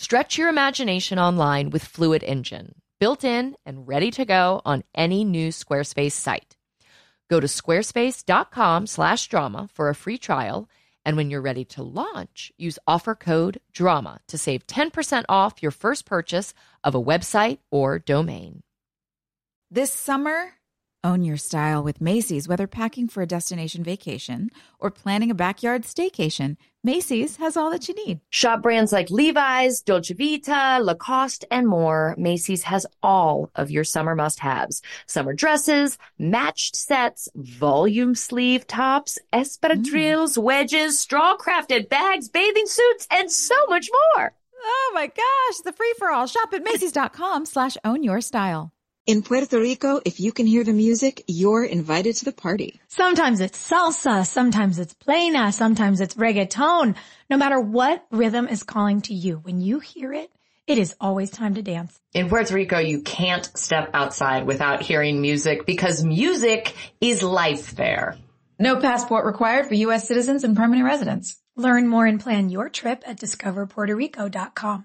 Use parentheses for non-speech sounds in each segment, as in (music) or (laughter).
Stretch your imagination online with Fluid Engine, built in and ready to go on any new Squarespace site. Go to squarespace.com/drama for a free trial, and when you're ready to launch, use offer code DRAMA to save 10% off your first purchase of a website or domain. This summer, own your style with Macy's. Whether packing for a destination vacation or planning a backyard staycation, Macy's has all that you need. Shop brands like Levi's, Dolce Vita, Lacoste, and more. Macy's has all of your summer must haves. Summer dresses, matched sets, volume sleeve tops, espadrilles, mm. wedges, straw crafted bags, bathing suits, and so much more. Oh my gosh, the free for all. Shop at Macy's.com slash own your style. In Puerto Rico, if you can hear the music, you're invited to the party. Sometimes it's salsa, sometimes it's plena, sometimes it's reggaeton. No matter what rhythm is calling to you, when you hear it, it is always time to dance. In Puerto Rico, you can't step outside without hearing music because music is life there. No passport required for U.S. citizens and permanent residents. Learn more and plan your trip at discoverpuertorico.com.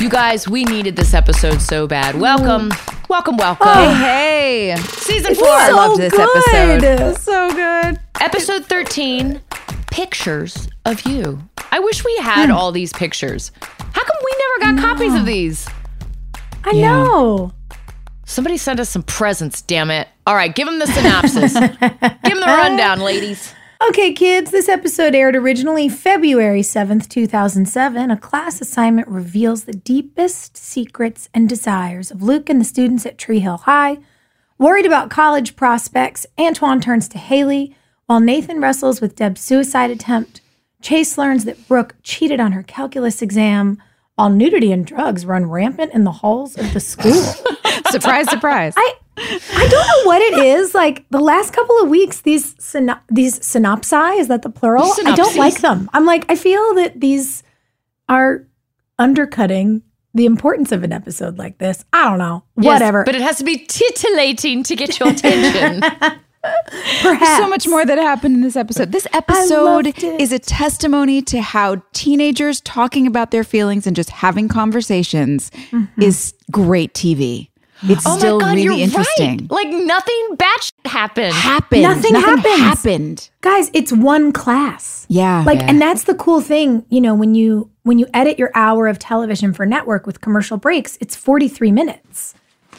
You guys, we needed this episode so bad. Welcome, welcome, welcome. Hey, hey. Season four. I loved this episode. So good. Episode 13 Pictures of You. I wish we had hmm. all these pictures. How come we never got copies of these? I know. Somebody send us some presents, damn it. All right, give them the synopsis. (laughs) give them the rundown, ladies. Okay, kids, this episode aired originally February 7th, 2007. A class assignment reveals the deepest secrets and desires of Luke and the students at Tree Hill High. Worried about college prospects, Antoine turns to Haley, while Nathan wrestles with Deb's suicide attempt. Chase learns that Brooke cheated on her calculus exam, while nudity and drugs run rampant in the halls of the school. (laughs) surprise, surprise. I I don't know what it is. Like the last couple of weeks, these syno- these synopsi is that the plural? I don't like them. I'm like, I feel that these are undercutting the importance of an episode like this. I don't know. Yes, Whatever. but it has to be titillating to get your attention. (laughs) Perhaps so much more that happened in this episode. This episode is a testimony to how teenagers talking about their feelings and just having conversations mm-hmm. is great TV. It's oh still my God, really you're interesting. right. Like nothing bad sh- happened. Happened. Nothing happens. happened. guys, it's one class. Yeah. Like, Yeah. and that's the cool thing, you know, when you when you edit your hour of television for network with commercial breaks, it's 43 minutes.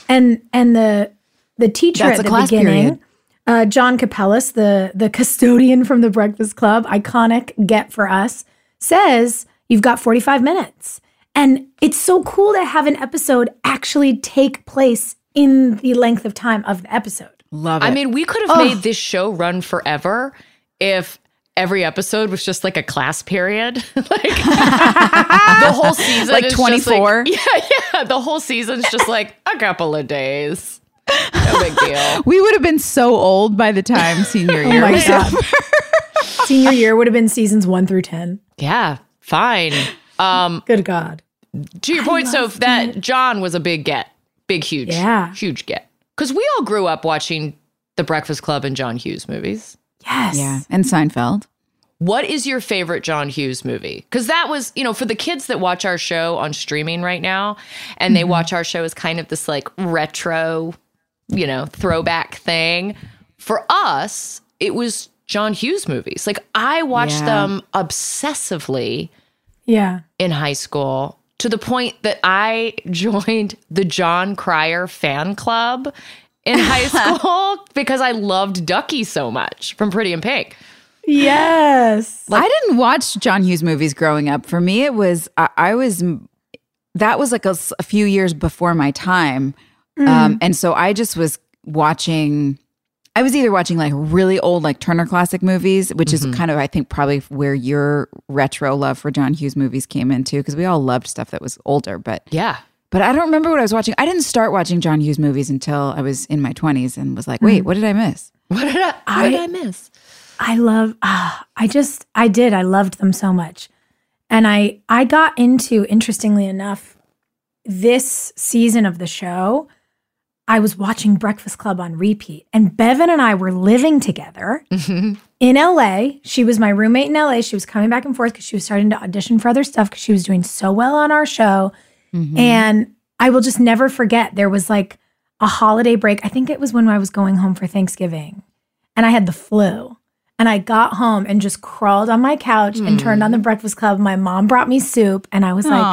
And and the the teacher That's at the beginning, uh, John Kapelos, the the custodian from the Breakfast Club, iconic get for us, says you've got 45 minutes. And it's so cool to have an episode actually take place in the length of time of the episode. Love it. I mean, we could have made this show run forever if every episode was just like a class period. (laughs) like (laughs) the whole season Like is just 24? (laughs) yeah, yeah. The whole season's just like a couple of days. No big deal. we would have been so old by the time senior Oh year. my was god. Senior year would have been seasons one through ten. Yeah, fine. Um, Good God. To your point, so that John was a big get, big, huge, Yeah. huge get. Because we all grew up watching The Breakfast Club and John Hughes movies. Yes. Yeah, and Seinfeld. What is your favorite John Hughes movie? Because that was, you know, for the kids that watch our show on streaming right now, and they mm-hmm. watch our show as kind of this like retro, you know, throwback thing. For us, it was John Hughes movies. Like I watched Yeah. them obsessively Yeah. in high school to the point that I (laughs) joined the Jon Cryer fan club in high (laughs) school because I loved Ducky so much from Pretty in Pink. Yes. I didn't watch John Hughes movies growing up. For me, it was I, I was that was like a few years before my time, um, and so I just was watching. I was either watching like really old like Turner Classic movies, which is kind of I think probably where your retro love for John Hughes movies came into because we all loved stuff that was older, but Yeah. but I don't remember what I was watching. I didn't start watching John Hughes movies until I was in my twenties and was like, wait, what did I miss? What did I, what did I miss? I love ah, I just I did. I loved them so much. And I I got into interestingly enough this season of the show I was watching Breakfast Club on repeat and Bevin and I were living together mm-hmm. in LA. She was my roommate in LA. She was coming back and forth cuz she was starting to audition for other stuff cuz she was doing so well on our show. Mm-hmm. And I will just never forget there was like a holiday break. I think it was when I was going home for Thanksgiving and I had the flu. And I got home and just crawled on my couch and hmm. turned on the Breakfast Club. My mom brought me soup, and I was like,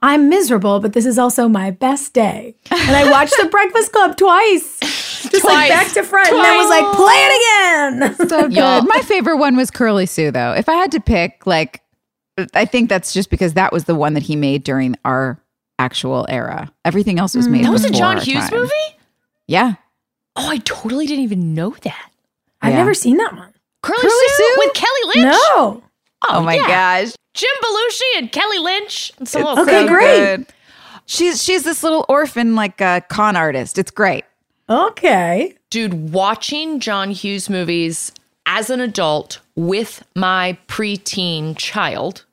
I'm miserable, but this is also my best day. And I watched the Breakfast Club twice, just like Twice. back to front. And I was like, play it again. So (laughs) good. Y'all- My favorite one was Curly Sue, though. If I had to pick, like, I think that's just because that was the one that he made during our actual era. Everything else was hmm. made. That was a John Hughes time. movie? Yeah. Oh, I totally didn't even know that. I've Yeah. never seen that one. Curly, Curly Sue, Sue? with Kelly Lynch? No. Oh, oh my yeah. gosh. Jim Belushi and Kelly Lynch. And some little Okay, So great. good. She's she's this little orphan, like a con artist. It's great. Okay. dude, watching John Hughes movies as an adult with my preteen child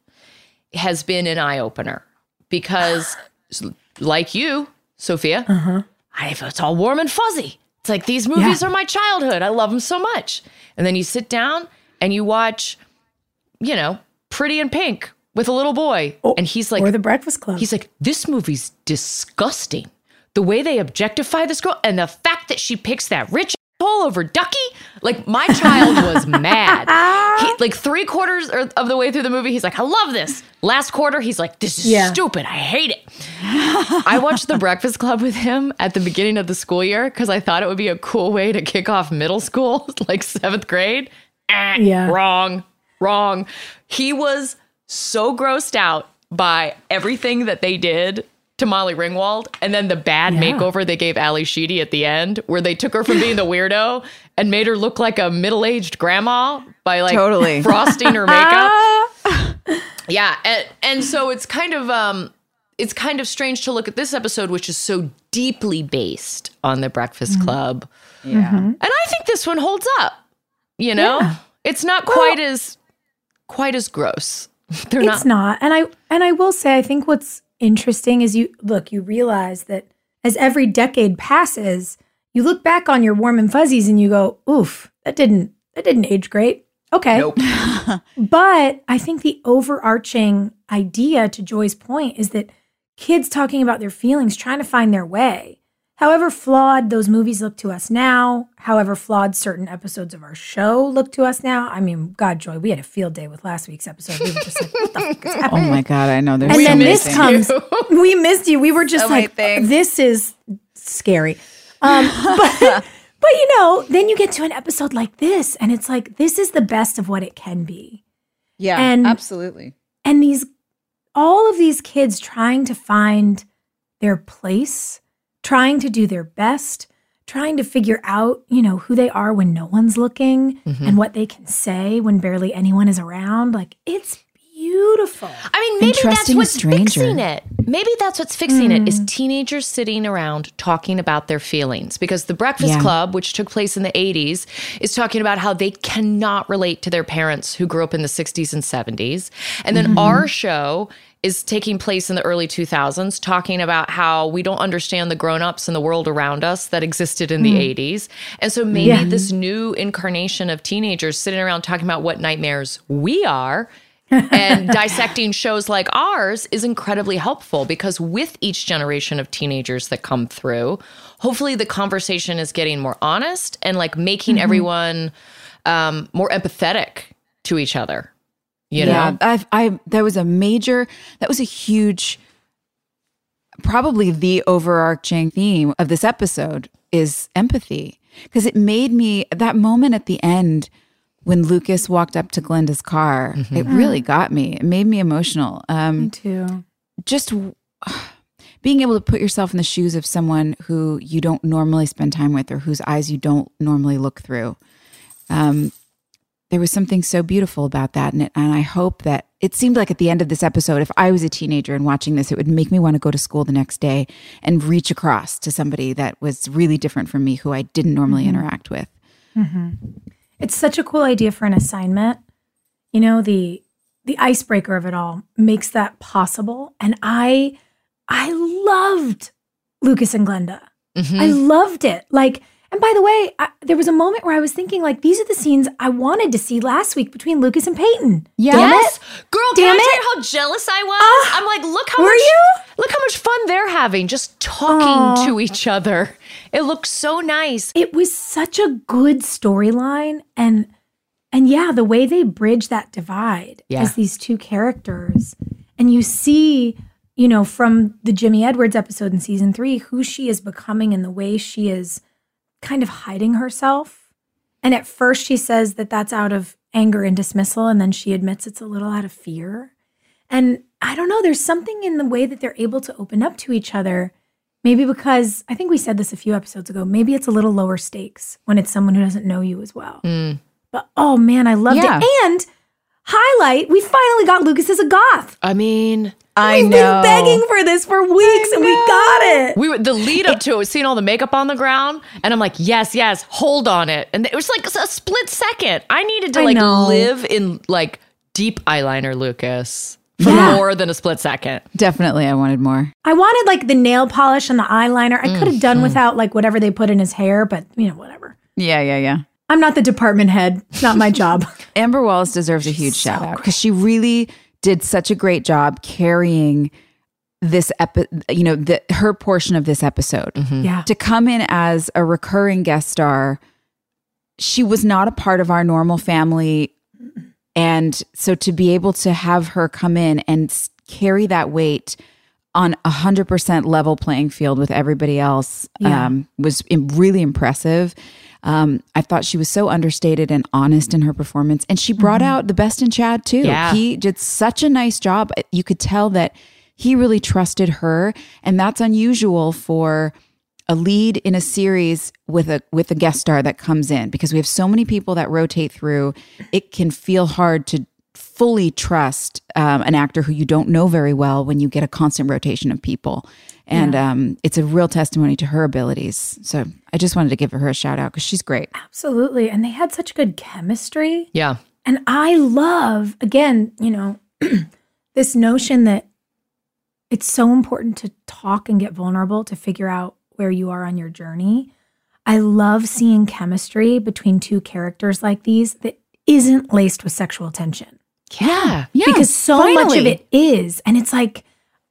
has been an eye opener because, (gasps) like you, Sophia, uh-huh. I, it's all warm and fuzzy. It's like these movies Yeah. are my childhood. I love them so much. And then you sit down and you watch, you know, Pretty in Pink with a little boy, oh, and he's like, or the Breakfast Club. He's like, this movie's disgusting. The way they objectify this girl and the fact that she picks that rich asshole over Ducky. Like, my child was (laughs) mad. He, like, three quarters of the way through the movie, he's like, I love this. Last quarter, he's like, this is Yeah. stupid. I hate it. I watched The Breakfast Club with him at the beginning of the school year because I thought it would be a cool way to kick off middle school, (laughs) like seventh grade. Eh, Yeah. Wrong. Wrong. He was so grossed out by everything that they did to Molly Ringwald and then the bad Yeah. makeover they gave Ally Sheedy at the end, where they took her from being the weirdo (laughs) and made her look like a middle aged grandma by like Totally. (laughs) frosting her makeup. (laughs) yeah. And, and so it's kind of, um, it's kind of strange to look at this episode, which is so deeply based on the Breakfast Club. Yeah. And I think this one holds up. You know, it's not quite as quite as gross. They're it's not. not. And I and I will say I think what's interesting is you look, you realize that as every decade passes, you look back on your warm and fuzzies and you go, oof, that didn't that didn't age great. Okay. Nope. (laughs) But I think the overarching idea to Joy's point is that kids talking about their feelings, trying to find their way. However flawed those movies look to us now, however flawed certain episodes of our show look to us now. I mean, God, Joy, we had a field day with last week's episode. We were just like, what the fuck is (laughs) Oh my god, I know. There's and so then this things. comes. (laughs) we missed you. We were just So like, this is scary. Um, (laughs) but, but you know, then you get to an episode like this, and it's like, this is the best of what it can be. Yeah, And- absolutely. and these all of these kids trying to find their place trying to do their best, trying to figure out, you know, who they are when no one's looking Mm-hmm. and what they can say when barely anyone is around. Like it's beautiful. I mean, maybe that's trusting a what's stranger. fixing it. Maybe that's what's fixing it is teenagers sitting around talking about their feelings. Because the Breakfast Yeah. Club, which took place in the 80s, is talking about how they cannot relate to their parents who grew up in the 60s and 70s. And then our show is taking place in the early 2000s, talking about how we don't understand the grown-ups in the world around us that existed in the 80s. And so maybe Yeah. this new incarnation of teenagers sitting around talking about what nightmares we are and (laughs) dissecting shows like ours is incredibly helpful because with each generation of teenagers that come through, hopefully the conversation is getting more honest and like making everyone um, more empathetic to each other. You yeah, know? I've, I that was a major, that was a huge, probably the overarching theme of this episode is empathy because it made me that moment at the end when Lucas walked up to Glenda's car. It really got me. It made me emotional. Um, too. just (sighs) being able to put yourself in the shoes of someone who you don't normally spend time with or whose eyes you don't normally look through. Um, there was something so beautiful about that. And, it, and I hope that it seemed like at the end of this episode, if I was a teenager and watching this, it would make me want to go to school the next day and reach across to somebody that was really different from me who I didn't normally mm-hmm. interact with. Mm-hmm. It's such a cool idea for an assignment. You know, the the icebreaker of it all makes that possible. And I I loved Lucas and Glenda. I mm-hmm. loved it. Like, and by the way, I, there was a moment where I was thinking, like, these are the scenes I wanted to see last week between Lucas and Peyton. Yes. it. Girl, Damn can I tell it. how jealous I was? Ah, I'm like, look how were much you? look how much fun they're having just talking to each other. It looks so nice. It was such a good storyline and and yeah, the way they bridge that divide Yeah. as these two characters. And you see, you know, from the Jimmy Edwards episode in season 3 who she is becoming and the way she is kind of hiding herself. And at first she says that that's out of anger and dismissal and then she admits it's a little out of fear. And I don't know, there's something in the way that they're able to open up to each other. Maybe because I think we said this a few episodes ago. Maybe it's a little lower stakes when it's someone who doesn't know you as well. Hmm. But oh man, I loved Yeah. it. And highlight, we finally got Lucas as a goth. I mean, I We've know. been begging for this for weeks and we got it. We were the lead up to it was seeing all the makeup on the ground, and I'm like, yes, yes, hold on it. And it was like a split second. I needed to I like know. live in like deep eyeliner, Lucas, for Yeah. more than a split second. Definitely, I wanted more. I wanted like the nail polish and the eyeliner. I could have Mm-hmm. done without like whatever they put in his hair, but you know, whatever. Yeah, yeah, yeah. I'm not the department head. It's not my job. (laughs) Amber Wallace deserves a huge shout out because she really did such a great job carrying this epi- you know the, her portion of this episode yeah. to come in as a recurring guest star she was not a part of our normal family and so to be able to have her come in and carry that weight on a hundred percent level playing field with everybody else Yeah. um, was im- really impressive. Um, I thought she was so understated and honest in her performance, and she brought out the best in Chad too. Yeah. He did such a nice job. You could tell that he really trusted her, and that's unusual for a lead in a series with a with a guest star that comes in because we have so many people that rotate through. It can feel hard to fully trust um, an actor who you don't know very well when you get a constant rotation of people. And um, it's a real testimony to her abilities. So I just wanted to give her a shout out because she's great. Absolutely. And they had such good chemistry. Yeah. And I love, again, you know, (clears throat) this notion that it's so important to talk and get vulnerable to figure out where you are on your journey. I love seeing chemistry between two characters like these that isn't laced with sexual tension Yeah. Yeah, because so much of it is. And it's like,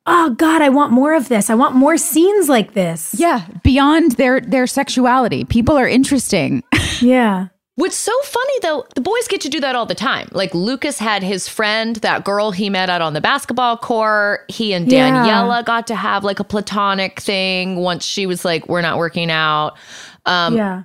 oh God, I want more of this. I want more scenes like this. Yeah, beyond their their sexuality, people are interesting. (laughs) Yeah. What's so funny though, the boys get to do that all the time. Like Lucas had his friend, that girl he met out on the basketball court. He and Yeah. Daniela got to have like a platonic thing once she was like, we're not working out. Um, yeah.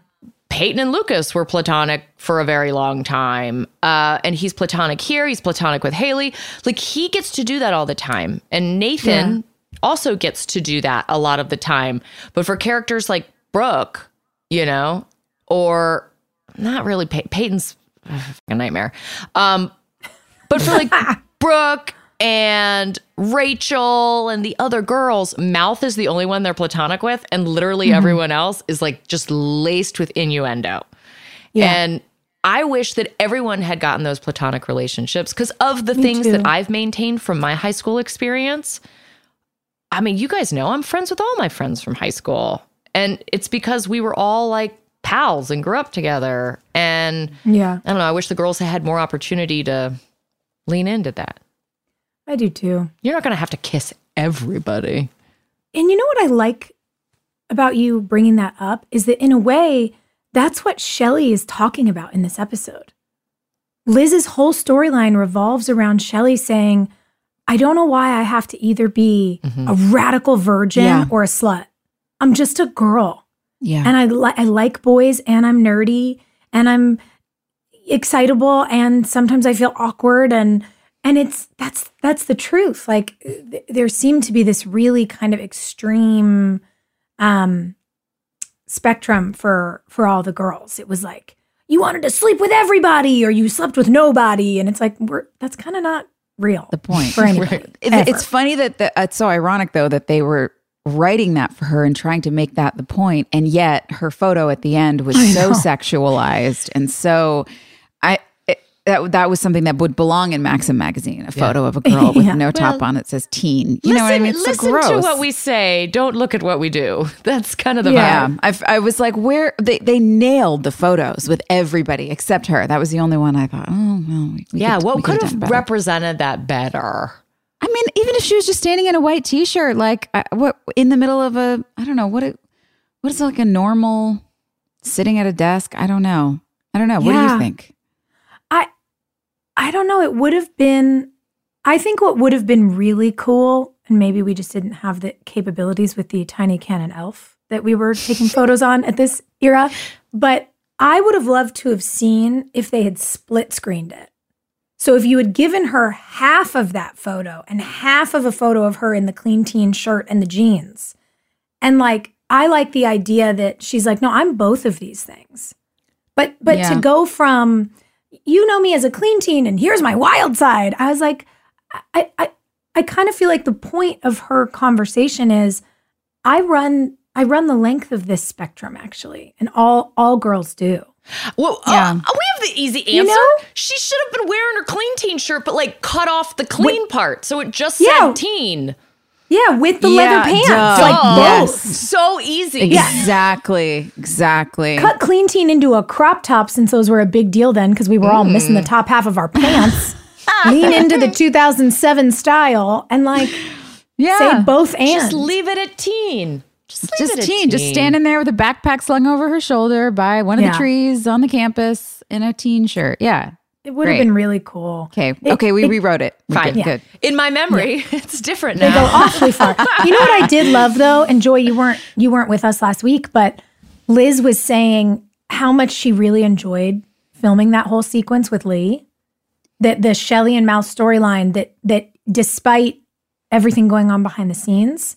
Peyton and Lucas were platonic for a very long time. Uh, and he's platonic here. He's platonic with Haley. Like he gets to do that all the time. And Nathan also gets to do that a lot of the time. But for characters like Brooke, you know, or not really Pey- Peyton's a nightmare. Um, but for like (laughs) Brooke and Rachel and the other girls, Mouth is the only one they're platonic with, and literally mm-hmm. everyone else is like just laced with innuendo. Yeah. And I wish that everyone had gotten those platonic relationships because of the Me things too. that I've maintained from my high school experience. I mean, you guys know I'm friends with all my friends from high school. And it's because we were all like pals and grew up together. And Yeah, I don't know, I wish the girls had had more opportunity to lean into that. I do too. You're not going to have to kiss everybody. And you know what I like about you bringing that up is that in a way, that's what Shelley is talking about in this episode. Liz's whole storyline revolves around Shelley saying, I don't know why I have to either be mm-hmm. a radical virgin Yeah. or a slut. I'm just a girl. Yeah. and I, li- I like boys and I'm nerdy and I'm excitable and sometimes I feel awkward and and it's that's that's the truth. Like th- there seemed to be this really kind of extreme um spectrum for for all the girls. It was like you wanted to sleep with everybody or you slept with nobody. And it's like we're that's kind of not real the point. for (laughs) anybody It- ever. it's funny that the, it's so ironic though that they were writing that for her and trying to make that the point and yet her photo at the end was so sexualized and so i that that was something that would belong in Maxim magazine a photo of a girl (laughs) with Yeah. no top on that says teen you know what i mean it's listen so to what we say. Don't look at what we do. (laughs) That's kind of the yeah, vibe. I've, I was like, where they they nailed the photos with everybody except her. That was the only one I thought. Oh well, we, Yeah, could- what we could better. represented that better? I mean, even if she was just standing in a white t-shirt, like I, what in the middle of a, I don't know what it, what is like a normal sitting at a desk. I don't know. I don't know. What do you think? I don't know. It would have been I think what would have been really cool, and maybe we just didn't have the capabilities with the tiny Canon ELPH that we were taking photos on at this era, but I would have loved to have seen if they had split screened it. So if you had given her half of that photo and half of a photo of her in the clean teen shirt and the jeans. And like I like the idea that she's like, "No, I'm both of these things." But but Yeah. to go from you know me as a clean teen and here's my wild side. I was like, I I I kind of feel like the point of her conversation is I run I run the length of this spectrum actually, and all all girls do. Well, Yeah. uh, we have the easy answer. You know? She should have been wearing her clean teen shirt, but like cut off the clean part, so it just Yeah. said teen. Yeah, with the Yeah, leather pants, duh. like Duh. both. So easy. Exactly. Exactly. Cut clean teen into a crop top since those were a big deal then because we were all missing the mm. top half of our pants. (laughs) Lean into the 2007 style and like (laughs) Yeah. say both and. Just leave it at teen. Just leave just it at teen, just standing there with a backpack slung over her shoulder by one of Yeah. the trees on the campus in a teen shirt. Yeah. It would have been really cool. Okay. It- okay. We it- rewrote it. We're Fine. Good. Yeah. good. In my memory, (laughs) it's different now. They go now. (laughs) awfully far. You know what I did love though, and Joy, you weren't you weren't with us last week, but Liz was saying how much she really enjoyed filming that whole sequence with Lee. That the Shelley and Mouth storyline that that despite everything going on behind the scenes,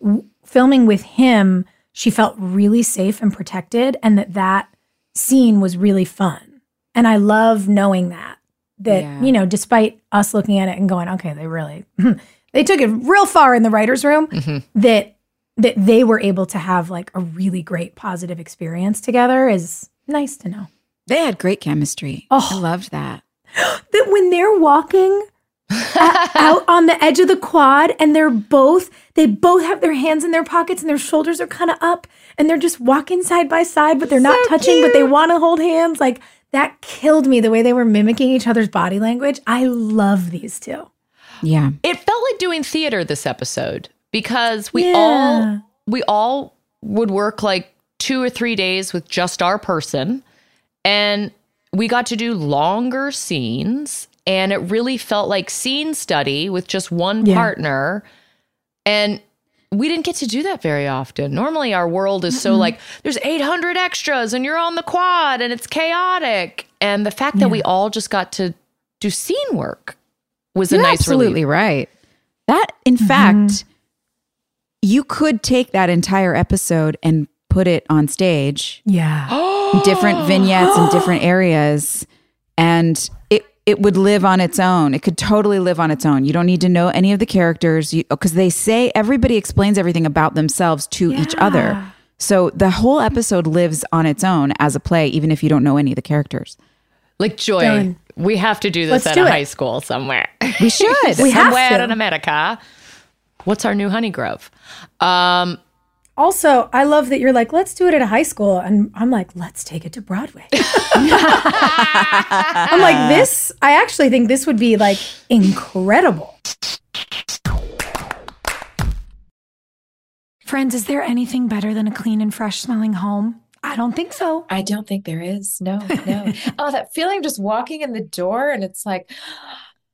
w- filming with him, she felt really safe and protected, and that that scene was really fun. And I love knowing that that Yeah. you know, despite us looking at it and going, okay, they really (laughs) they took it real far in the writers' room. Mm-hmm. That that they were able to have like a really great positive experience together is nice to know. They had great chemistry. Oh. I loved that. (gasps) That when they're walking a- out (laughs) on the edge of the quad and they're both they both have their hands in their pockets and their shoulders are kind of up and they're just walking side by side but they're not touching but they want to hold hands like that killed me the way they were mimicking each other's body language. I love these two. Yeah. it felt like doing theater this episode because we Yeah. all we all would work like two or three days with just our person and we got to do longer scenes and it really felt like scene study with just one Yeah. partner and we didn't get to do that very often. Normally, our world is so like there's 800 extras and you're on the quad and it's chaotic. And the fact that we all just got to do scene work was a You're nice absolutely relief. right. That, in mm-hmm. fact, you could take that entire episode and put it on stage, Yeah. different (gasps) vignettes in different areas, and it it would live on its own. It could totally live on its own. You don't need to know any of the characters because they say everybody explains everything about themselves to each other. So the whole episode lives on its own as a play, even if you don't know any of the characters. Like Joy, Done. we have to do this Let's at do a it. high school somewhere. We should. We have somewhere to. in America. What's our new honey grove? Um, Also, I love that you're like, let's do it at a high school. And I'm like, let's take it to Broadway. (laughs) I'm like, this, I actually think this would be like incredible. Friends, is there anything better than a clean and fresh smelling home? I don't think so. I don't think there is. No, no. (laughs) oh, that feeling of just walking in the door and it's like,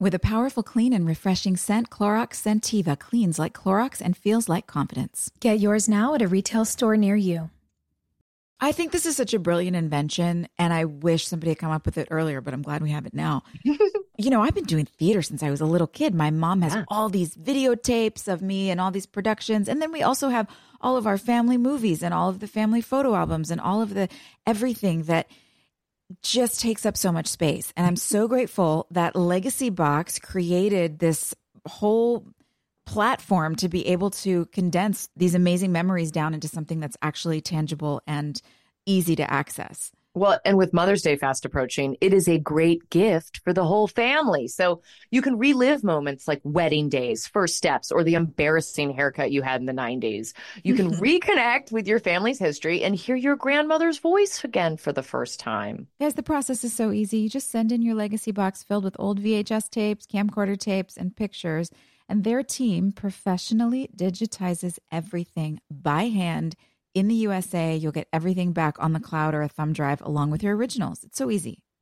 With a powerful, clean, and refreshing scent, Clorox Scentiva cleans like Clorox and feels like confidence. Get yours now at a retail store near you. I think this is such a brilliant invention, and I wish somebody had come up with it earlier, but I'm glad we have it now. (laughs) you know, I've been doing theater since I was a little kid. My mom has all these videotapes of me and all these productions. And then we also have all of our family movies and all of the family photo albums and all of the everything that just takes up so much space. And I'm so grateful that Legacy Box created this whole platform to be able to condense these amazing memories down into something that's actually tangible and easy to access. Well, and with Mother's Day fast approaching, it is a great gift for the whole family. So you can relive moments like wedding days, first steps, or the embarrassing haircut you had in the 90s. You can (laughs) reconnect with your family's history and hear your grandmother's voice again for the first time. Guys, the process is so easy. You just send in your legacy box filled with old VHS tapes, camcorder tapes, and pictures, and their team professionally digitizes everything by hand in the USA. You'll get everything back on the cloud or a thumb drive along with your originals. It's so easy.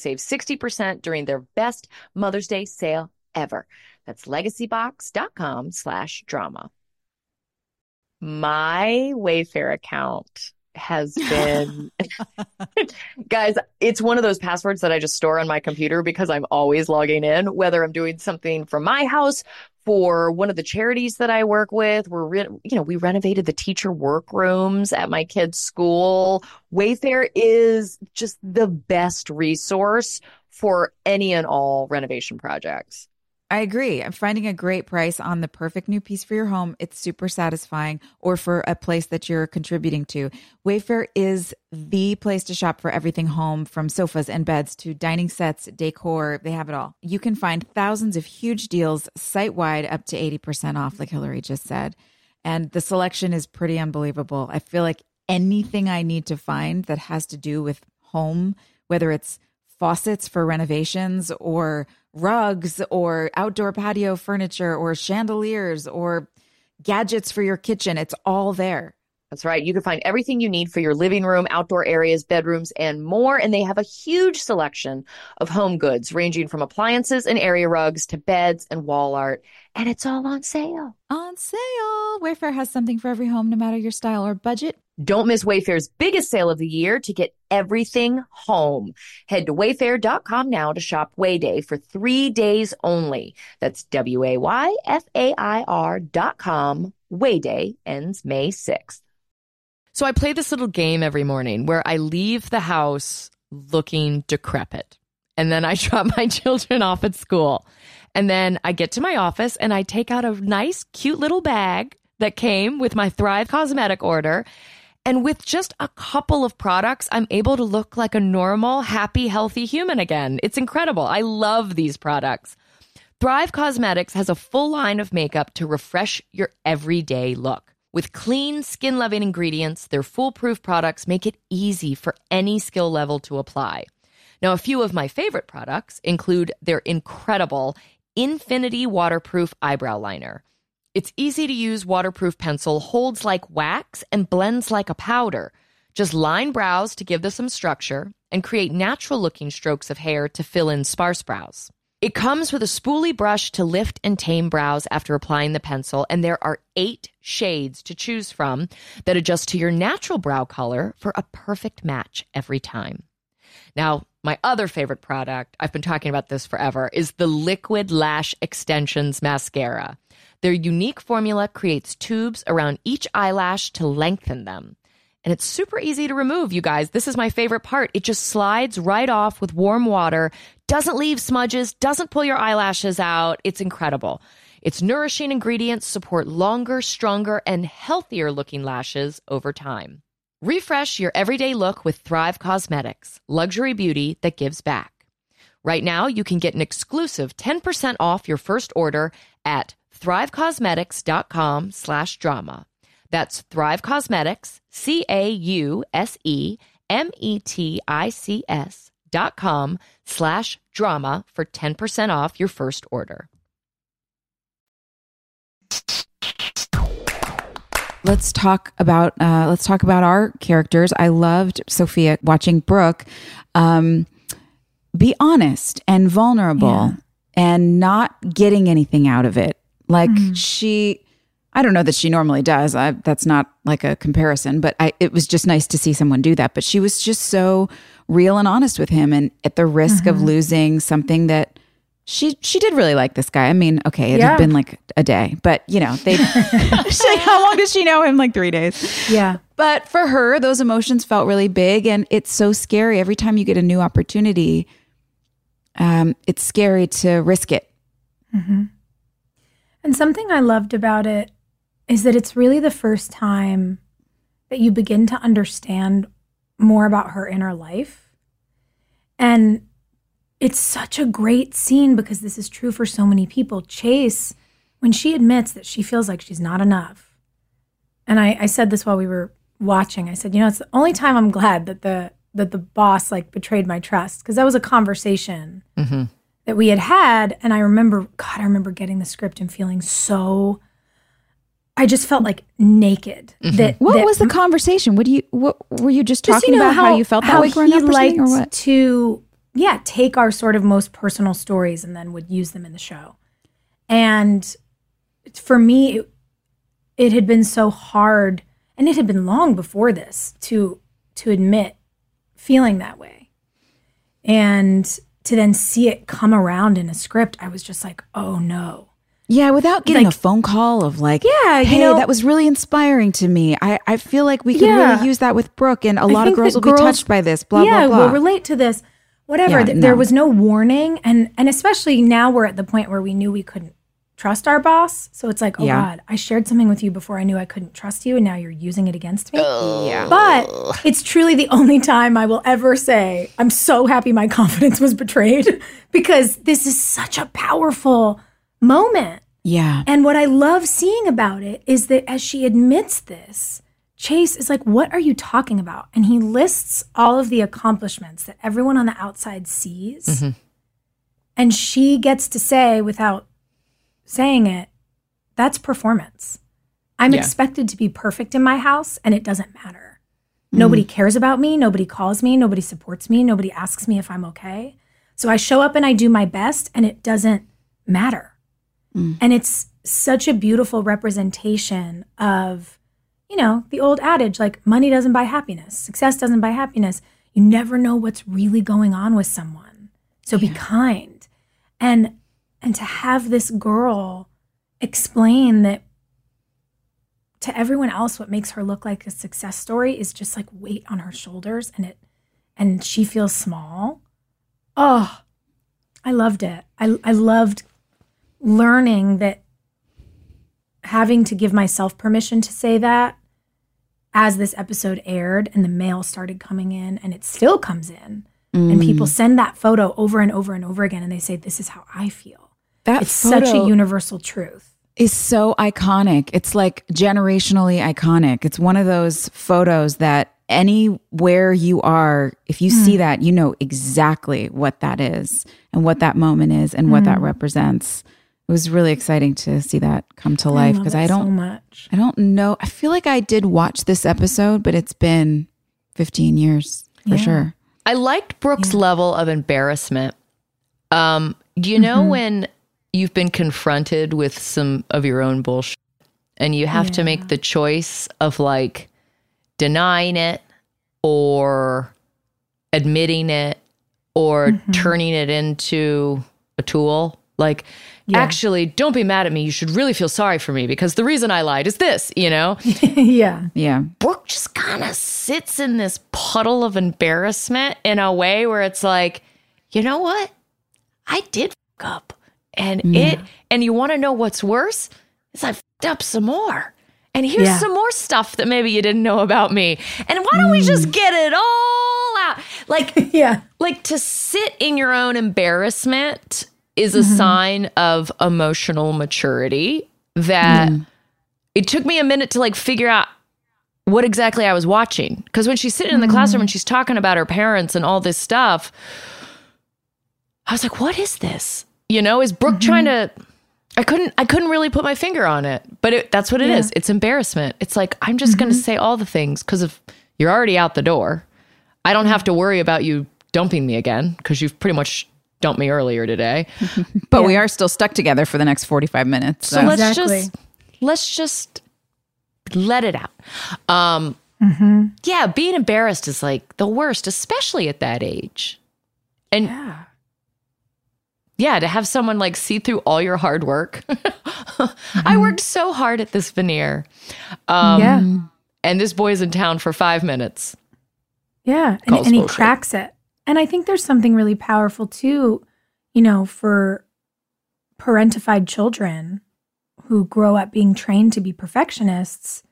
save 60% during their best Mother's Day sale ever. That's legacybox.com slash drama. My Wayfair account has (laughs) been (laughs) guys it's one of those passwords that i just store on my computer because i'm always logging in whether i'm doing something from my house for one of the charities that i work with. We're re- you know we renovated the teacher workrooms at my kids school. Wayfair is just the best resource for any and all renovation projects I agree. I'm finding a great price on the perfect new piece for your home. It's super satisfying or for a place that you're contributing to. Wayfair is the place to shop for everything home from sofas and beds to dining sets, decor. They have it all. You can find thousands of huge deals site wide up to 80% off, like Hilarie just said. And the selection is pretty unbelievable. I feel like anything I need to find that has to do with home, whether it's faucets for renovations or rugs or outdoor patio furniture or chandeliers or gadgets for your kitchen. It's all there. That's right. You can find everything you need for your living room, outdoor areas, bedrooms, and more. And they have a huge selection of home goods, ranging from appliances and area rugs to beds and wall art. And it's all on sale. On sale. Wayfair has something for every home, no matter your style or budget. Don't miss Wayfair's biggest sale of the year to get everything home. Head to wayfair.com now to shop Wayday for three days only. That's W A Y F A I R dot com. Wayday ends May 6th. So I play this little game every morning where I leave the house looking decrepit. And then I (laughs) drop my children off at school. And then I get to my office and I take out a nice, cute little bag that came with my Thrive Cosmetic order. And with just a couple of products, I'm able to look like a normal, happy, healthy human again. It's incredible. I love these products. Thrive Cosmetics has a full line of makeup to refresh your everyday look. With clean, skin loving ingredients, their foolproof products make it easy for any skill level to apply. Now, a few of my favorite products include their incredible Infinity Waterproof Eyebrow Liner. Its easy to use waterproof pencil holds like wax and blends like a powder. Just line brows to give them some structure and create natural looking strokes of hair to fill in sparse brows. It comes with a spoolie brush to lift and tame brows after applying the pencil, and there are eight shades to choose from that adjust to your natural brow color for a perfect match every time. Now, my other favorite product, I've been talking about this forever, is the Liquid Lash Extensions Mascara. Their unique formula creates tubes around each eyelash to lengthen them. And it's super easy to remove, you guys. This is my favorite part. It just slides right off with warm water, doesn't leave smudges, doesn't pull your eyelashes out. It's incredible. Its nourishing ingredients support longer, stronger, and healthier looking lashes over time. Refresh your everyday look with Thrive Cosmetics, luxury beauty that gives back. Right now, you can get an exclusive 10% off your first order at thrivecosmetics.com slash drama. That's Thrive Cosmetics, C A U S M T I C S dot com slash drama for 10% off your first order. Let's talk about uh, let's talk about our characters. I loved Sophia watching Brooke um, be honest and vulnerable Yeah. and not getting anything out of it. Like she, I don't know that she normally does. I, that's not like a comparison, but I, it was just nice to see someone do that. But she was just so real and honest with him, and at the risk of losing something that she she did really like this guy. I mean, okay, it Yeah. had been like a day, but you know, they. (laughs) (laughs) she, how long does she know him? Like three days. Yeah. But for her, those emotions felt really big, and it's so scary every time you get a new opportunity. Um, it's scary to risk it. And something I loved about it is that it's really the first time that you begin to understand more about her inner life. And it's such a great scene because this is true for so many people. Chase, when she admits that she feels like she's not enough, and I, I said this while we were watching. I said, you know, it's the only time I'm glad that the that the boss like betrayed my trust because that was a conversation mm-hmm. that we had had and i remember god i remember getting the script and feeling so i just felt like naked mm-hmm. that What that- was the conversation? What do you? What were you just just, talking about? How, you felt that how way growing he up, or something, liked or what? to yeah take our sort of most personal stories and then would use them in the show and for me it, it had been so hard and it had been long before this to to admit feeling that way and to then see it come around in a script i was just like oh no Yeah, without getting Like- a phone call of like, Yeah, you hey, know- that was really inspiring to me. I, I feel like we could Yeah. really use that with Brooke, and a I lot of girls will be touched by this. Blah yeah, blah blah. will relate to this. Whatever. Yeah, Th- There no. was no warning, and and especially now we're at the point where we knew we couldn't trust our boss. So it's like, oh Yeah. God, I shared something with you before I knew I couldn't trust you, and now you're using it against me. yeah. But it's truly the only time I will ever say I'm so happy my (laughs) confidence was betrayed because this is such a powerful moment. Yeah. And what I love seeing about it is that as she admits this, Chase is like, What are you talking about? And he lists all of the accomplishments that everyone on the outside sees. Mm-hmm. And she gets to say, without saying it, that's performance. I'm Yeah. expected to be perfect in my house, and it doesn't matter. Mm-hmm. Nobody cares about me. Nobody calls me. Nobody supports me. Nobody asks me if I'm okay. So I show up and I do my best, and it doesn't matter. Mm. And it's such a beautiful representation of, you know, the old adage like money doesn't buy happiness, success doesn't buy happiness. You never know what's really going on with someone. So be kind. And and to have this girl explain that to everyone else what makes her look like a success story is just like weight on her shoulders and it and she feels small. Oh, I loved it. I I loved learning that having to give myself permission to say that as this episode aired and the mail started coming in and it still comes in and mm. people send that photo over and over and over again and they say this is how I feel. That It's such a universal truth. is so iconic. It's like generationally iconic. It's one of those photos that anywhere you are, if you see mm. that, you know exactly what that is and what that moment is and what that mm. represents. It was really exciting to see that come to life because it I don't much. I don't know. I feel like I did watch this episode, but it's been 15 years for sure. I liked Brooke's level of embarrassment. Um, do you know when you've been confronted with some of your own bullshit and you have to make the choice of like denying it or admitting it or turning it into a tool? Like, actually, don't be mad at me. You should really feel sorry for me because the reason I lied is this, you know? (laughs) yeah. Yeah. Brooke just kind of sits in this puddle of embarrassment in a way where it's like, you know what? I did fuck up. And it and you want to know what's worse? Is I fucked up some more. And here's Yeah. some more stuff that maybe you didn't know about me. And why don't we mm. just get it all out? Like (laughs) Yeah. like to sit in your own embarrassment is a mm-hmm. sign of emotional maturity that mm. it took me a minute to like figure out what exactly I was watching. Because when she's sitting in the mm-hmm. classroom and she's talking about her parents and all this stuff, I was like, what is this? You know, is Brooke trying mm-hmm. to I couldn't I couldn't really put my finger on it. But it, that's what it is. It's embarrassment. It's like I'm just gonna say all the things because if you're already out the door, I don't have to worry about you dumping me again because you've pretty much dumped me earlier today. (laughs) But we are still stuck together for the next 45 minutes. So So, let's Exactly. just let's just let it out. Um, Yeah, being embarrassed is like the worst, especially at that age. And yeah, yeah to have someone like see through all your hard work. (laughs) I worked so hard at this veneer, um, yeah. and this boy's in town for five minutes. Yeah. And, and he cracks it. And I think there's something really powerful too, you know, for parentified children who grow up being trained to be perfectionists.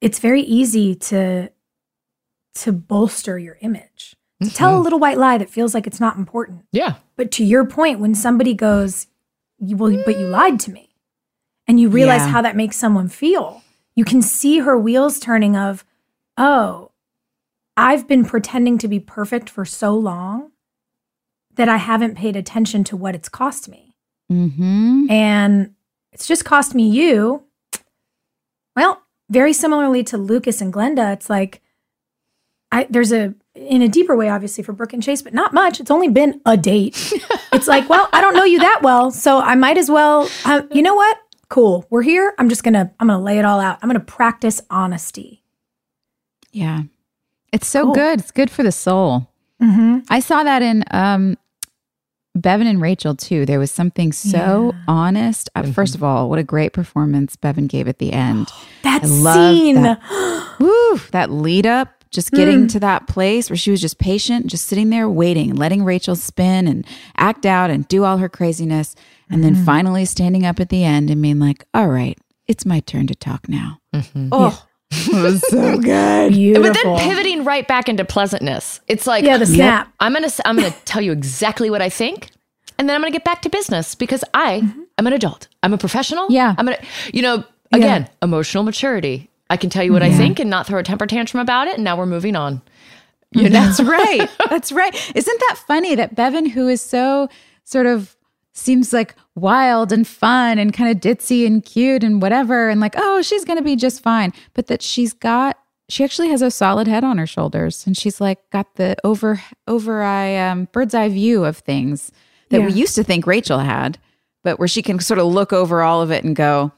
It's very easy to to bolster your image. To mm-hmm. tell a little white lie that feels like it's not important. Yeah, But to your point, when somebody goes, "You- well, but you lied to me, and you realize Yeah. how that makes someone feel, you can see her wheels turning of, oh, I've been pretending to be perfect for so long that I haven't paid attention to what it's cost me. hmm And it's just cost me you. Well, very similarly to Lucas and Glenda, it's like I there's a in a deeper way, obviously, for Brooke and Chase, but not much. It's only been a date. (laughs) it's like, well, I don't know you that well, so I might as well. Uh, you know what? Cool. We're here. I'm just gonna I'm gonna lay it all out. I'm gonna practice honesty. Yeah. It's so Cool. good. It's good for the soul. Mm-hmm. I saw that in um, Bevin and Rachel too. There was something so honest. Uh, First of all, what a great performance Bevin gave at the end. (gasps) That I scene. that. (gasps) Woo! That lead up, just getting to that place where she was just patient, just sitting there waiting, letting Rachel spin and act out and do all her craziness, and then finally standing up at the end and being like, "All right, it's my turn to talk now." Oh, it was so good. Beautiful. (laughs) but then pivoting right back into pleasantness. It's like Yeah, the snap. I'm gonna I'm gonna tell you exactly what I think, and then I'm gonna get back to business because I mm-hmm. am an adult. I'm a professional. Yeah. I'm gonna you know again emotional maturity. I can tell you what I think and not throw a temper tantrum about it. And now we're moving on. You know? (laughs) That's right. (laughs) That's right. Isn't that funny that Bevin, who is so sort of seems like wild and fun and kind of ditzy and cute and whatever, and like, oh, she's going to be just fine, but that she's got, she actually has a solid head on her shoulders and she's like got the over, over eye, um, bird's eye view of things that we used to think Rachel had, but where she can sort of look over all of it and go,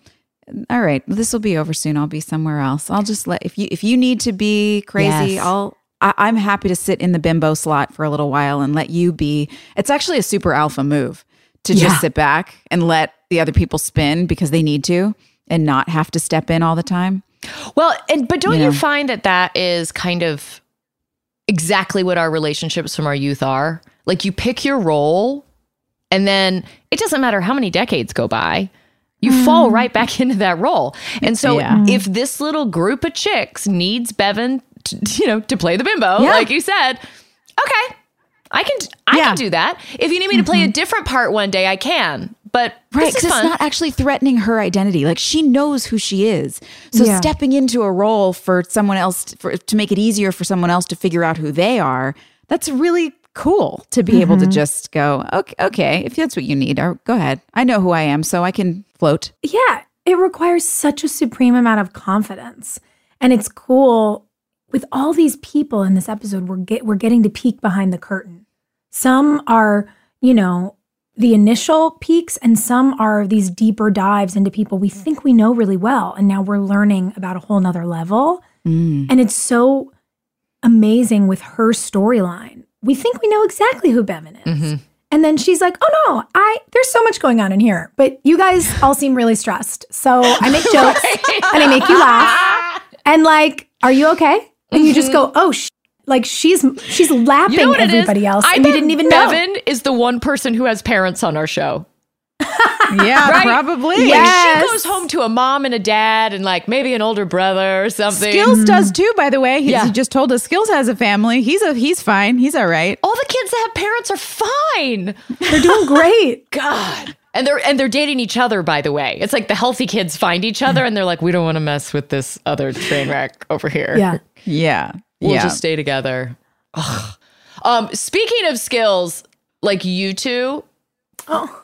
all right, this will be over soon. I'll be somewhere else. I'll just let if you if you need to be crazy, Yes. I'll I, I'm happy to sit in the bimbo slot for a little while and let you be. It's actually a super alpha move to just sit back and let the other people spin because they need to and not have to step in all the time. Well, and but don't You you, find that that is kind of exactly what our relationships from our youth are? Like you pick your role, and then it doesn't matter how many decades go by. You mm-hmm. fall right back (laughs) into that role. And so Yeah. if this little group of chicks needs Bevin, to, you know, to play the bimbo, Yeah. like you said, okay, I can, I Yeah. can do that. If you need me to play a mm-hmm. different part one day, I can. But Right, this is because it's not actually threatening her identity. Like she knows who she is. So Yeah. stepping into a role for someone else for to make it easier for someone else to figure out who they are, that's really cool to be able to mm-hmm. just go, okay, okay, if that's what you need, or go ahead. I know who I am, so I can float. Yeah, it requires such a supreme amount of confidence. And it's cool with all these people in this episode, we're get we're getting to peek behind the curtain. Some are, you know, the initial peaks and some are these deeper dives into people we think we know really well. And now we're learning about a whole nother level. Mm. And it's so amazing with her storyline. We think we know exactly who Bevin is. Mm-hmm. And then she's like, "Oh no, I there's so much going on in here, but you guys all seem really stressed. So I make (laughs) jokes and I make you laugh. And like, are you okay?" And you just mm-hmm. go, "Oh, sh-. Like she's she's lapping you know what it is? everybody else, I and you bet didn't even know." Bevin is the one person who has parents on our show. (laughs) Yeah, Right? probably. Like Yes. she goes home to a mom and a dad and like maybe an older brother or something. Skills mm-hmm. does too, by the way. He's, Yeah. He just told us Skills has a family. He's a he's fine. He's all right. All the kids that have parents are fine. They're doing great. (laughs) God. And they're and they're dating each other, by the way. It's like the healthy kids find each other and they're like, we don't want to mess with this other train wreck over here. Yeah. Yeah. We'll yeah. just stay together. Ugh. Um, speaking of skills, like you two,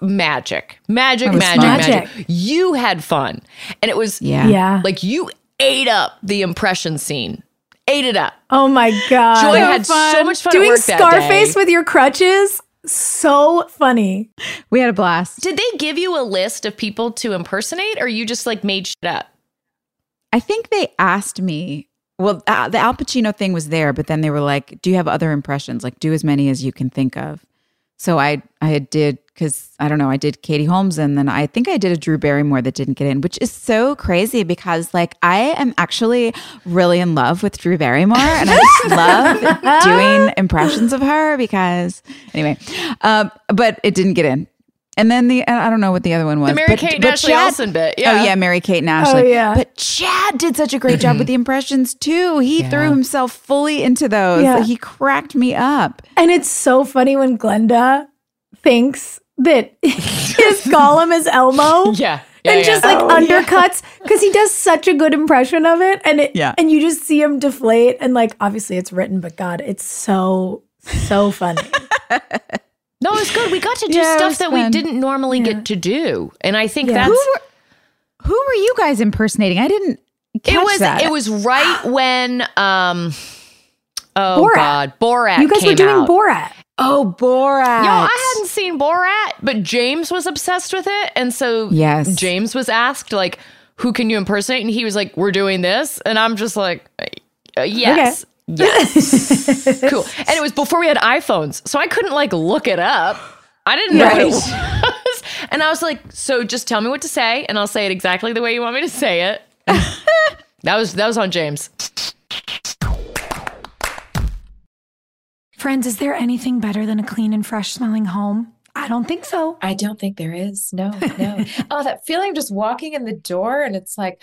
magic, magic, magic, magic, Magic. You had fun, and it was yeah. Yeah. like you ate up the impression scene, ate it up. oh my god. Joy had so much fun at Doing work that Scarface day. with your crutches. So funny. We had a blast. Did they give you a list of people to impersonate, or you just like made shit up? I think they asked me. Well, uh, the Al Pacino thing was there, but then they were like, "Do you have other impressions? Like, do as many as you can think of." So I, I did because I don't know. I did Katie Holmes, and then I think I did a Drew Barrymore that didn't get in, which is so crazy because like I am actually really in love with Drew Barrymore, and I just (laughs) love doing impressions of her because anyway, um, but it didn't get in. And then the I don't know what the other one was. The Mary but- Kate and but Ashley Chad- Olsen bit, oh, yeah. Oh yeah, Mary Kate and Ashley. Oh yeah. But Chad did such a great job with the impressions too. He threw himself fully into those. Yeah. He cracked me up. And it's so funny when Glenda thinks that (laughs) his Gollum is Elmo. (laughs) Yeah, and just like oh, undercuts because he does such a good impression of it, and it, Yeah. and you just see him deflate, and like obviously it's written, but God, it's so so funny. (laughs) No, it was good. We got to do Yeah, stuff that fun. we didn't normally get to do, and I think Yeah. that's Who were who were you guys impersonating? I didn't catch it was that. it was right (gasps) when um oh Borat. god Borat you guys were doing out. Borat. oh Borat. Yo, I hadn't seen Borat, but James was obsessed with it, and so Yes. James was asked like, "Who can you impersonate?" And he was like, "We're doing this," and I'm just like, uh, "Yes." Yes. cool. And it was before we had iPhones. So I couldn't like look it up. I didn't know what it was. (laughs) And I was like, so just tell me what to say and I'll say it exactly the way you want me to say it. (laughs) that was that was on James. Friends, is there anything better than a clean and fresh smelling home? I don't think so. I don't think there is. No, no. (laughs) oh, that feeling just walking in the door and it's like,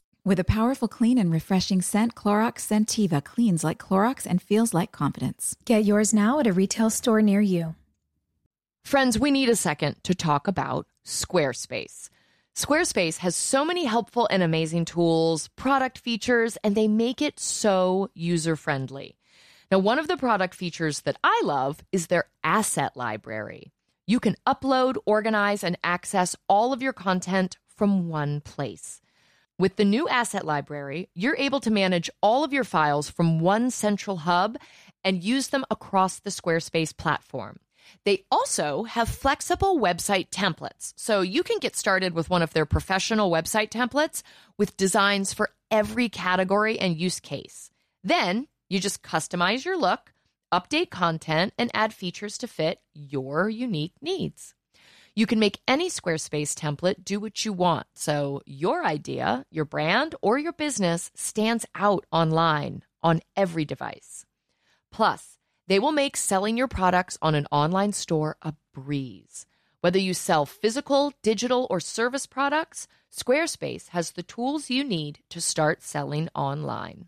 With a powerful clean and refreshing scent, Clorox Scentiva cleans like Clorox and feels like confidence. Get yours now at a retail store near you. Friends, we need a second to talk about Squarespace. Squarespace has so many helpful and amazing tools, product features, and they make it so user friendly. Now, one of the product features that I love is their asset library. You can upload, organize, and access all of your content from one place. With the new asset library, you're able to manage all of your files from one central hub and use them across the Squarespace platform. They also have flexible website templates. So you can get started with one of their professional website templates with designs for every category and use case. Then you just customize your look, update content, and add features to fit your unique needs. You can make any Squarespace template do what you want. So your idea, your brand, or your business stands out online on every device. Plus, they will make selling your products on an online store a breeze. Whether you sell physical, digital, or service products, Squarespace has the tools you need to start selling online.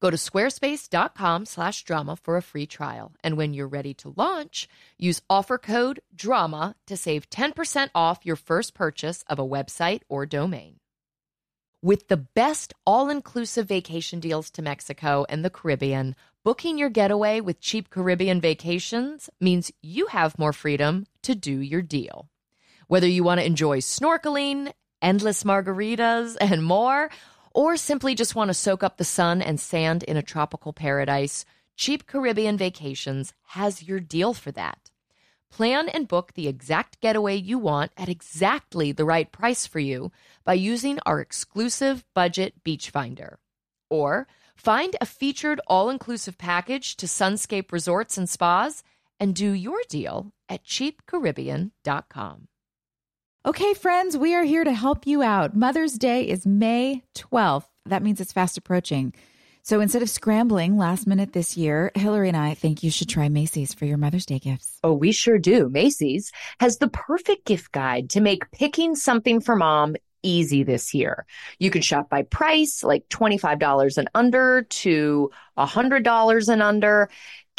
Go to squarespace.com slash drama for a free trial. And when you're ready to launch, use offer code DRAMA to save 10% off your first purchase of a website or domain. With the best all inclusive vacation deals to Mexico and the Caribbean, booking your getaway with cheap Caribbean vacations means you have more freedom to do your deal. Whether you want to enjoy snorkeling, endless margaritas, and more, or simply just want to soak up the sun and sand in a tropical paradise, Cheap Caribbean Vacations has your deal for that. Plan and book the exact getaway you want at exactly the right price for you by using our exclusive budget beach finder. Or find a featured all inclusive package to Sunscape Resorts and Spas and do your deal at cheapcaribbean.com. Okay, friends, we are here to help you out. Mother's Day is May 12th. That means it's fast approaching. So instead of scrambling last minute this year, Hilarie and I think you should try Macy's for your Mother's Day gifts. Oh, we sure do. Macy's has the perfect gift guide to make picking something for mom easy this year. You can shop by price, like $25 and under to $100 and under,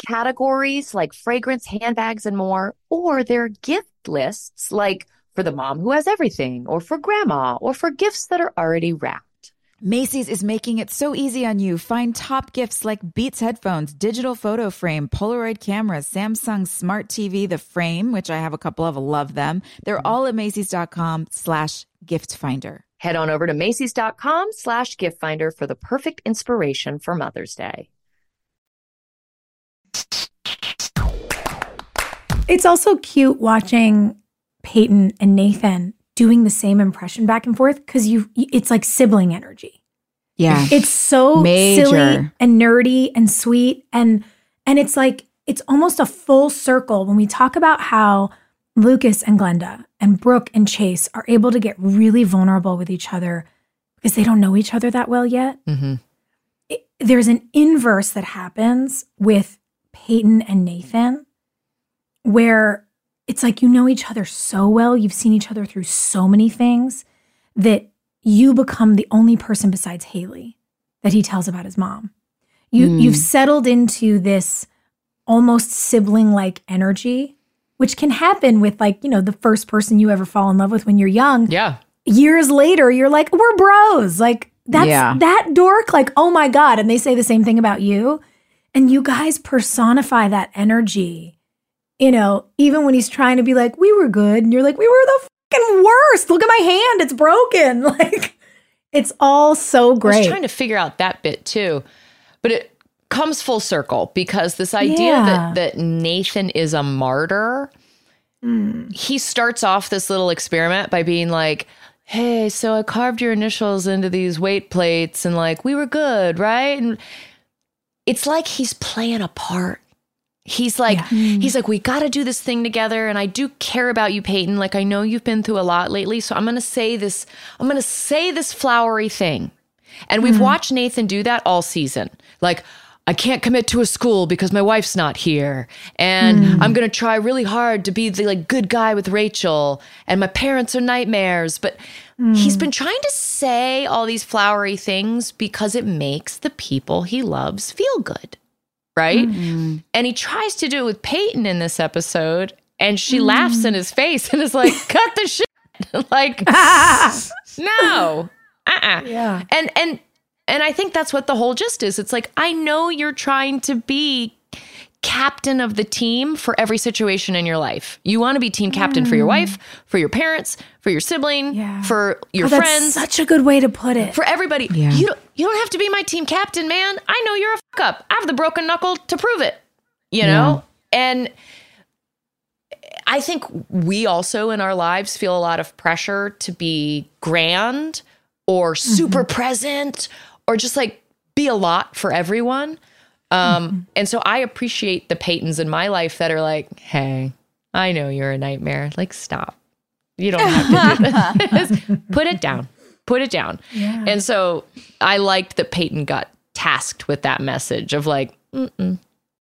categories like fragrance, handbags, and more, or their gift lists like for the mom who has everything, or for grandma, or for gifts that are already wrapped. Macy's is making it so easy on you. Find top gifts like Beats headphones, digital photo frame, Polaroid cameras, Samsung smart TV, the frame, which I have a couple of, love them. They're all at Macy's.com slash gift finder. Head on over to Macy's.com slash gift finder for the perfect inspiration for Mother's Day. It's also cute watching Peyton and Nathan doing the same impression back and forth because you it's like sibling energy. Yeah. It's so Major. silly and nerdy and sweet and and it's like it's almost a full circle when we talk about how Lucas and Glenda and Brooke and Chase are able to get really vulnerable with each other because they don't know each other that well yet. Mm-hmm. It- there's an inverse that happens with Peyton and Nathan where it's like you know each other so well, you've seen each other through so many things that you become the only person besides Haley that he tells about his mom. You Hmm. you've settled into this almost sibling like energy, which can happen with like, you know, the first person you ever fall in love with when you're young. Yeah. Years later, you're like, we're bros. Like that's Yeah. that dork, like, oh my God. And they say the same thing about you. And you guys personify that energy you know, even when he's trying to be like, we were good, and you're like, we were the fucking worst. Look at my hand, it's broken. (laughs) Like, it's all so I was great. trying to figure out that bit too, but it comes full circle because this idea Yeah. that that Nathan is a martyr. Mm. He starts off this little experiment by being like, "Hey, so I carved your initials into these weight plates, and like we were good, right?" And it's like he's playing a part. He's like, mm. he's like, we got to do this thing together. And I do care about you, Peyton. Like, I know you've been through a lot lately. So I'm going to say this, I'm going to say this flowery thing. And we've mm. watched Nathan do that all season. Like, I can't commit to a school because my wife's not here. And mm. I'm going to try really hard to be the like good guy with Rachel. And my parents are nightmares. But he's been trying to say all these flowery things because it makes the people he loves feel good right? Mm-hmm. And he tries to do it with Peyton in this episode, and she mm-hmm. laughs in his face and is like, (laughs) "Cut the shit!" (laughs) like, (laughs) no, uh-uh. Yeah. And and and I think that's what the whole gist is. It's like I know you're trying to be captain of the team for every situation in your life. You want to be team captain for your mm. wife, for your parents, for your sibling, Yeah. for your Oh, that's friends such a good way to put it. for everybody. Yeah. You don't, you don't have to be my team captain, man. I know you're a fuck up. I have the broken knuckle to prove it. You know? And I think we also in our lives feel a lot of pressure to be grand or super present or just like be a lot for everyone. Um, And so I appreciate the Peytons in my life that are like, hey, I know you're a nightmare. Like, stop. You don't have to do (laughs) this. Put it down. Put it down. Yeah. And so I liked that Peyton got tasked with that message of like,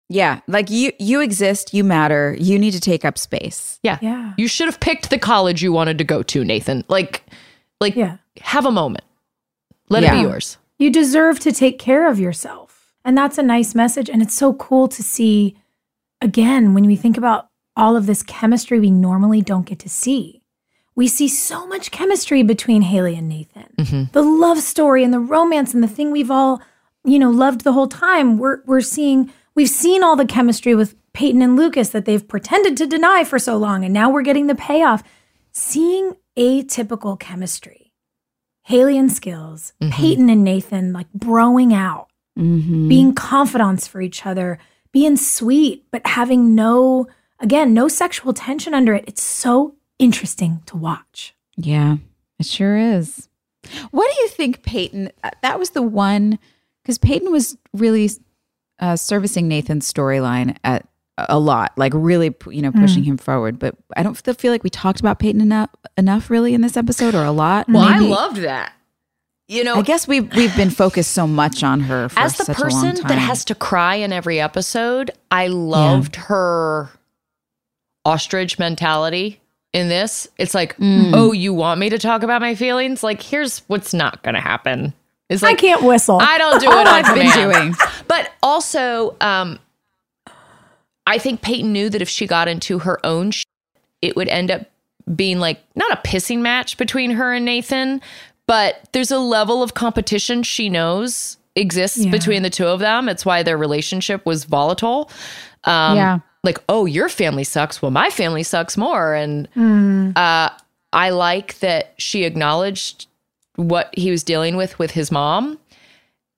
Yeah, like you you exist, you matter, you need to take up space. yeah, Yeah. you should have picked the college you wanted to go to, Nathan. Like, like, Yeah. have a moment. Let it be yours. You deserve to take care of yourself. And that's a nice message. And it's so cool to see, again, when we think about all of this chemistry we normally don't get to see. We see so much chemistry between Haley and Nathan. The love story and the romance and the thing we've all, you know, loved the whole time. We're we're seeing we've seen all the chemistry with Peyton and Lucas that they've pretended to deny for so long. And now we're getting the payoff. Seeing atypical chemistry. Haley and Skills, Peyton and Nathan like broing out, Mm-hmm. being confidants for each other, being sweet, but having no, again, no sexual tension under it. It's so interesting to watch. Yeah, it sure is. What do you think, Peyton? uh, That was the one because Peyton was really uh, servicing Nathan's storyline at a lot, like really, you know, pushing him forward. But I don't feel feel like we talked about Peyton enough, enough really in this episode, or a lot. Well, I loved that. You know, I guess we've we've been focused so much on her for as the such a long person time. that has to cry in every episode, I loved her ostrich mentality in this. It's like, Mm. oh, you want me to talk about my feelings? Like, here's what's not going to happen. It's like I can't whistle. I don't do (laughs) it on I've been doing. But also, um, I think Peyton knew that if she got into her own sh- it would end up being like not a pissing match between her and Nathan, but there's a level of competition she knows exists Yeah. between the two of them. It's why their relationship was volatile. Um, Yeah. Like, oh, your family sucks. Well, my family sucks more. And uh, I like that she acknowledged what he was dealing with with his mom.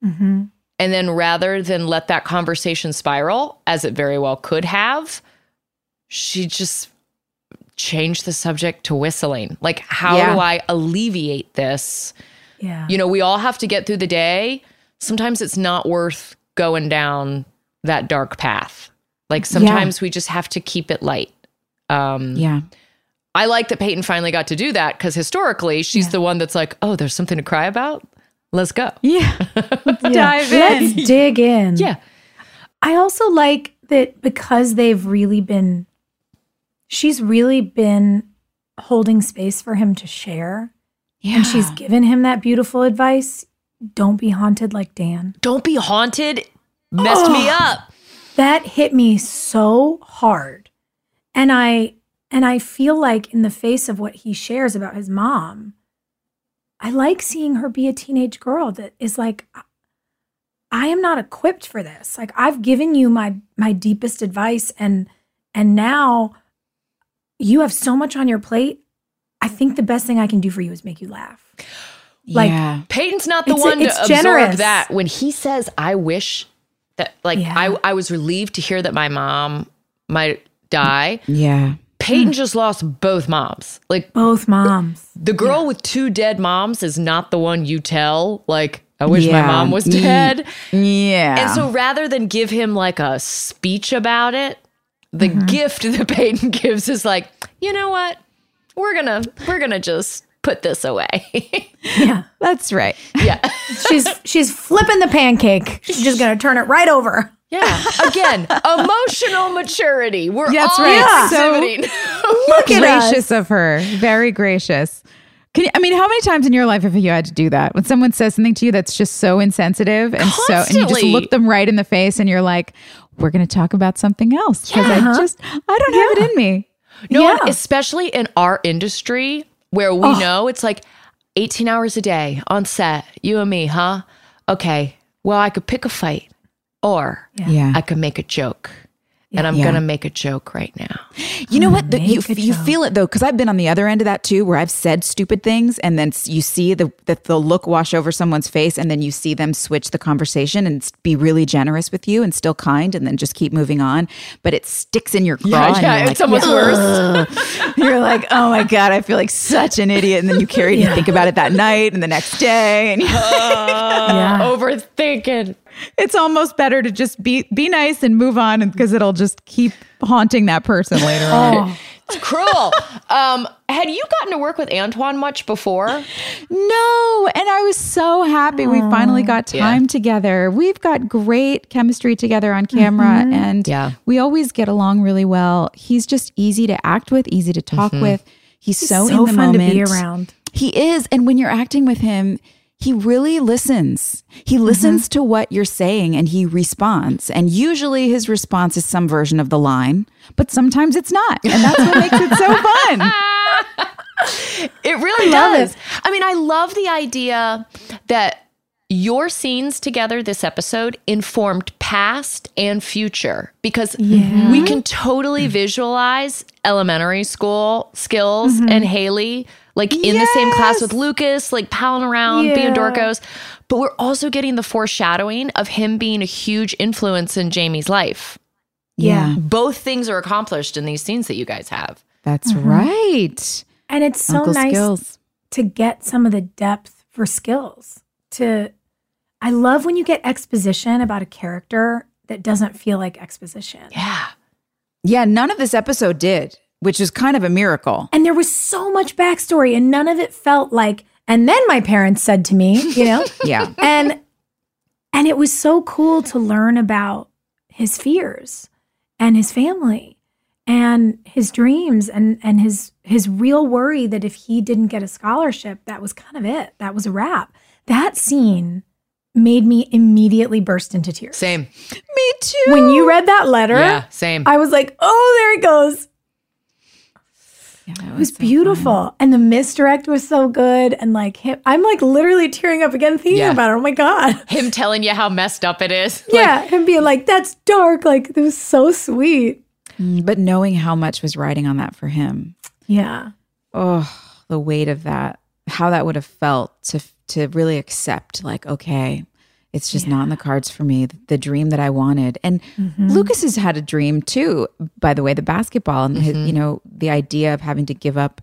Mm-hmm. And then rather than let that conversation spiral, as it very well could have, she just changed the subject to whistling. Like, how Yeah. do I alleviate this? yeah. You know, we all have to get through the day. Sometimes it's not worth going down that dark path. Like, sometimes we just have to keep it light. Um, yeah, I like that Peyton finally got to do that because historically, she's the one that's like, oh, there's something to cry about. Let's go. yeah. (laughs) Yeah. Dive in. Let's dig in. Yeah. I also like that because they've really been, she's really been holding space for him to share. yeah. And she's given him that beautiful advice. Don't be haunted like Dan. Don't be haunted. Messed me up. That hit me so hard. And I and I feel like in the face of what he shares about his mom, I like seeing her be a teenage girl that is like I am not equipped for this. Like I've given you my my deepest advice and and now you have so much on your plate. I think the best thing I can do for you is make you laugh. like- yeah. Peyton's not the one it's to absorb generous. that. When he says, I wish that, like, Yeah. I, I was relieved to hear that my mom might die. Yeah. Peyton just lost both moms. Like, Both moms. the girl with two dead moms is not the one you tell, like, I wish my mom was dead. Yeah. And so rather than give him like a speech about it, the Mm-hmm. gift (laughs) that Peyton gives is like, you know what? We're gonna we're gonna just put this away. (laughs) Yeah. that's right. yeah. (laughs) She's she's flipping the pancake. She's just gonna turn it right over. Yeah. Again, emotional maturity. We're That's all right. So- exhibiting. Look at us. gracious of her. Very gracious. Can you, I mean, how many times in your life have you had to do that? When someone says something to you that's just so insensitive and so, and you just look them right in the face and you're like, we're going to talk about something else because I just, I don't have it in me. No, Yeah. and especially in our industry where we know it's like 18 hours a day on set, you and me, huh? Okay. Well, I could pick a fight or Yeah. I could make a joke. And I'm Yeah. going to make a joke right now. You know what? The, you you joke. feel it though, because I've been on the other end of that too, where I've said stupid things, and then you see the the, the look wash over someone's face, and then you see them switch the conversation and be really generous with you and still kind, and then just keep moving on. But it sticks in your craw. and you're like, almost worse. (laughs) You're like, oh my god, I feel like such an idiot, and then you carry it and you think about it that night and the next day, and (laughs) (laughs) yeah. Overthinking. It's almost better to just be be nice and move on, because it'll just keep haunting that person later on. Oh, It's cruel. um, had you gotten to work with Antoine much before? No, and I was so happy we finally got Yeah. time together. We've got great chemistry together on camera and Yeah. we always get along really well. He's just easy to act with, easy to talk with. He's, so, so in the fun to moment. be around. He is, and when you're acting with him, he really listens. He mm-hmm. listens to what you're saying and he responds. And usually his response is some version of the line, but sometimes it's not. And that's what makes it so fun. (laughs) It really love does. I mean, I love the idea that your scenes together this episode informed past and future because we can totally visualize elementary school skills mm-hmm. and Haley like in the same class with Lucas, like palling around, being Yeah. dorkos. But we're also getting the foreshadowing of him being a huge influence in Jamie's life. Yeah. Both things are accomplished in these scenes that you guys have. That's uh-huh. right. And it's so Uncle nice Skills. to get some of the depth for skills. To I love when you get exposition about a character that doesn't feel like exposition. Yeah. Yeah, none of this episode did, which is kind of a miracle. And there was so much backstory and none of it felt like and then my parents said to me, you know? (laughs) Yeah. and and it was so cool to learn about his fears and his family and his dreams and and his his real worry that if he didn't get a scholarship that was kind of it that was a wrap that scene made me immediately burst into tears Same. Me too. when you read that letter Yeah, same. i was like oh there it goes Yeah, that it was beautiful. And the misdirect was so good. And like him, i'm like literally tearing up again thinking Yeah. about it. Oh my god. (laughs) Him telling you how messed up it is. (laughs) yeah him being like that's dark. Like it was so sweet. Mm, But knowing how much was riding on that for him, yeah. Oh, the weight of that, how that would have felt to to really accept, like, okay, it's just not in the cards for me. The dream that I wanted, and mm-hmm. Lucas has had a dream too. By the way, the basketball and his, you mm-hmm. know the idea of having to give up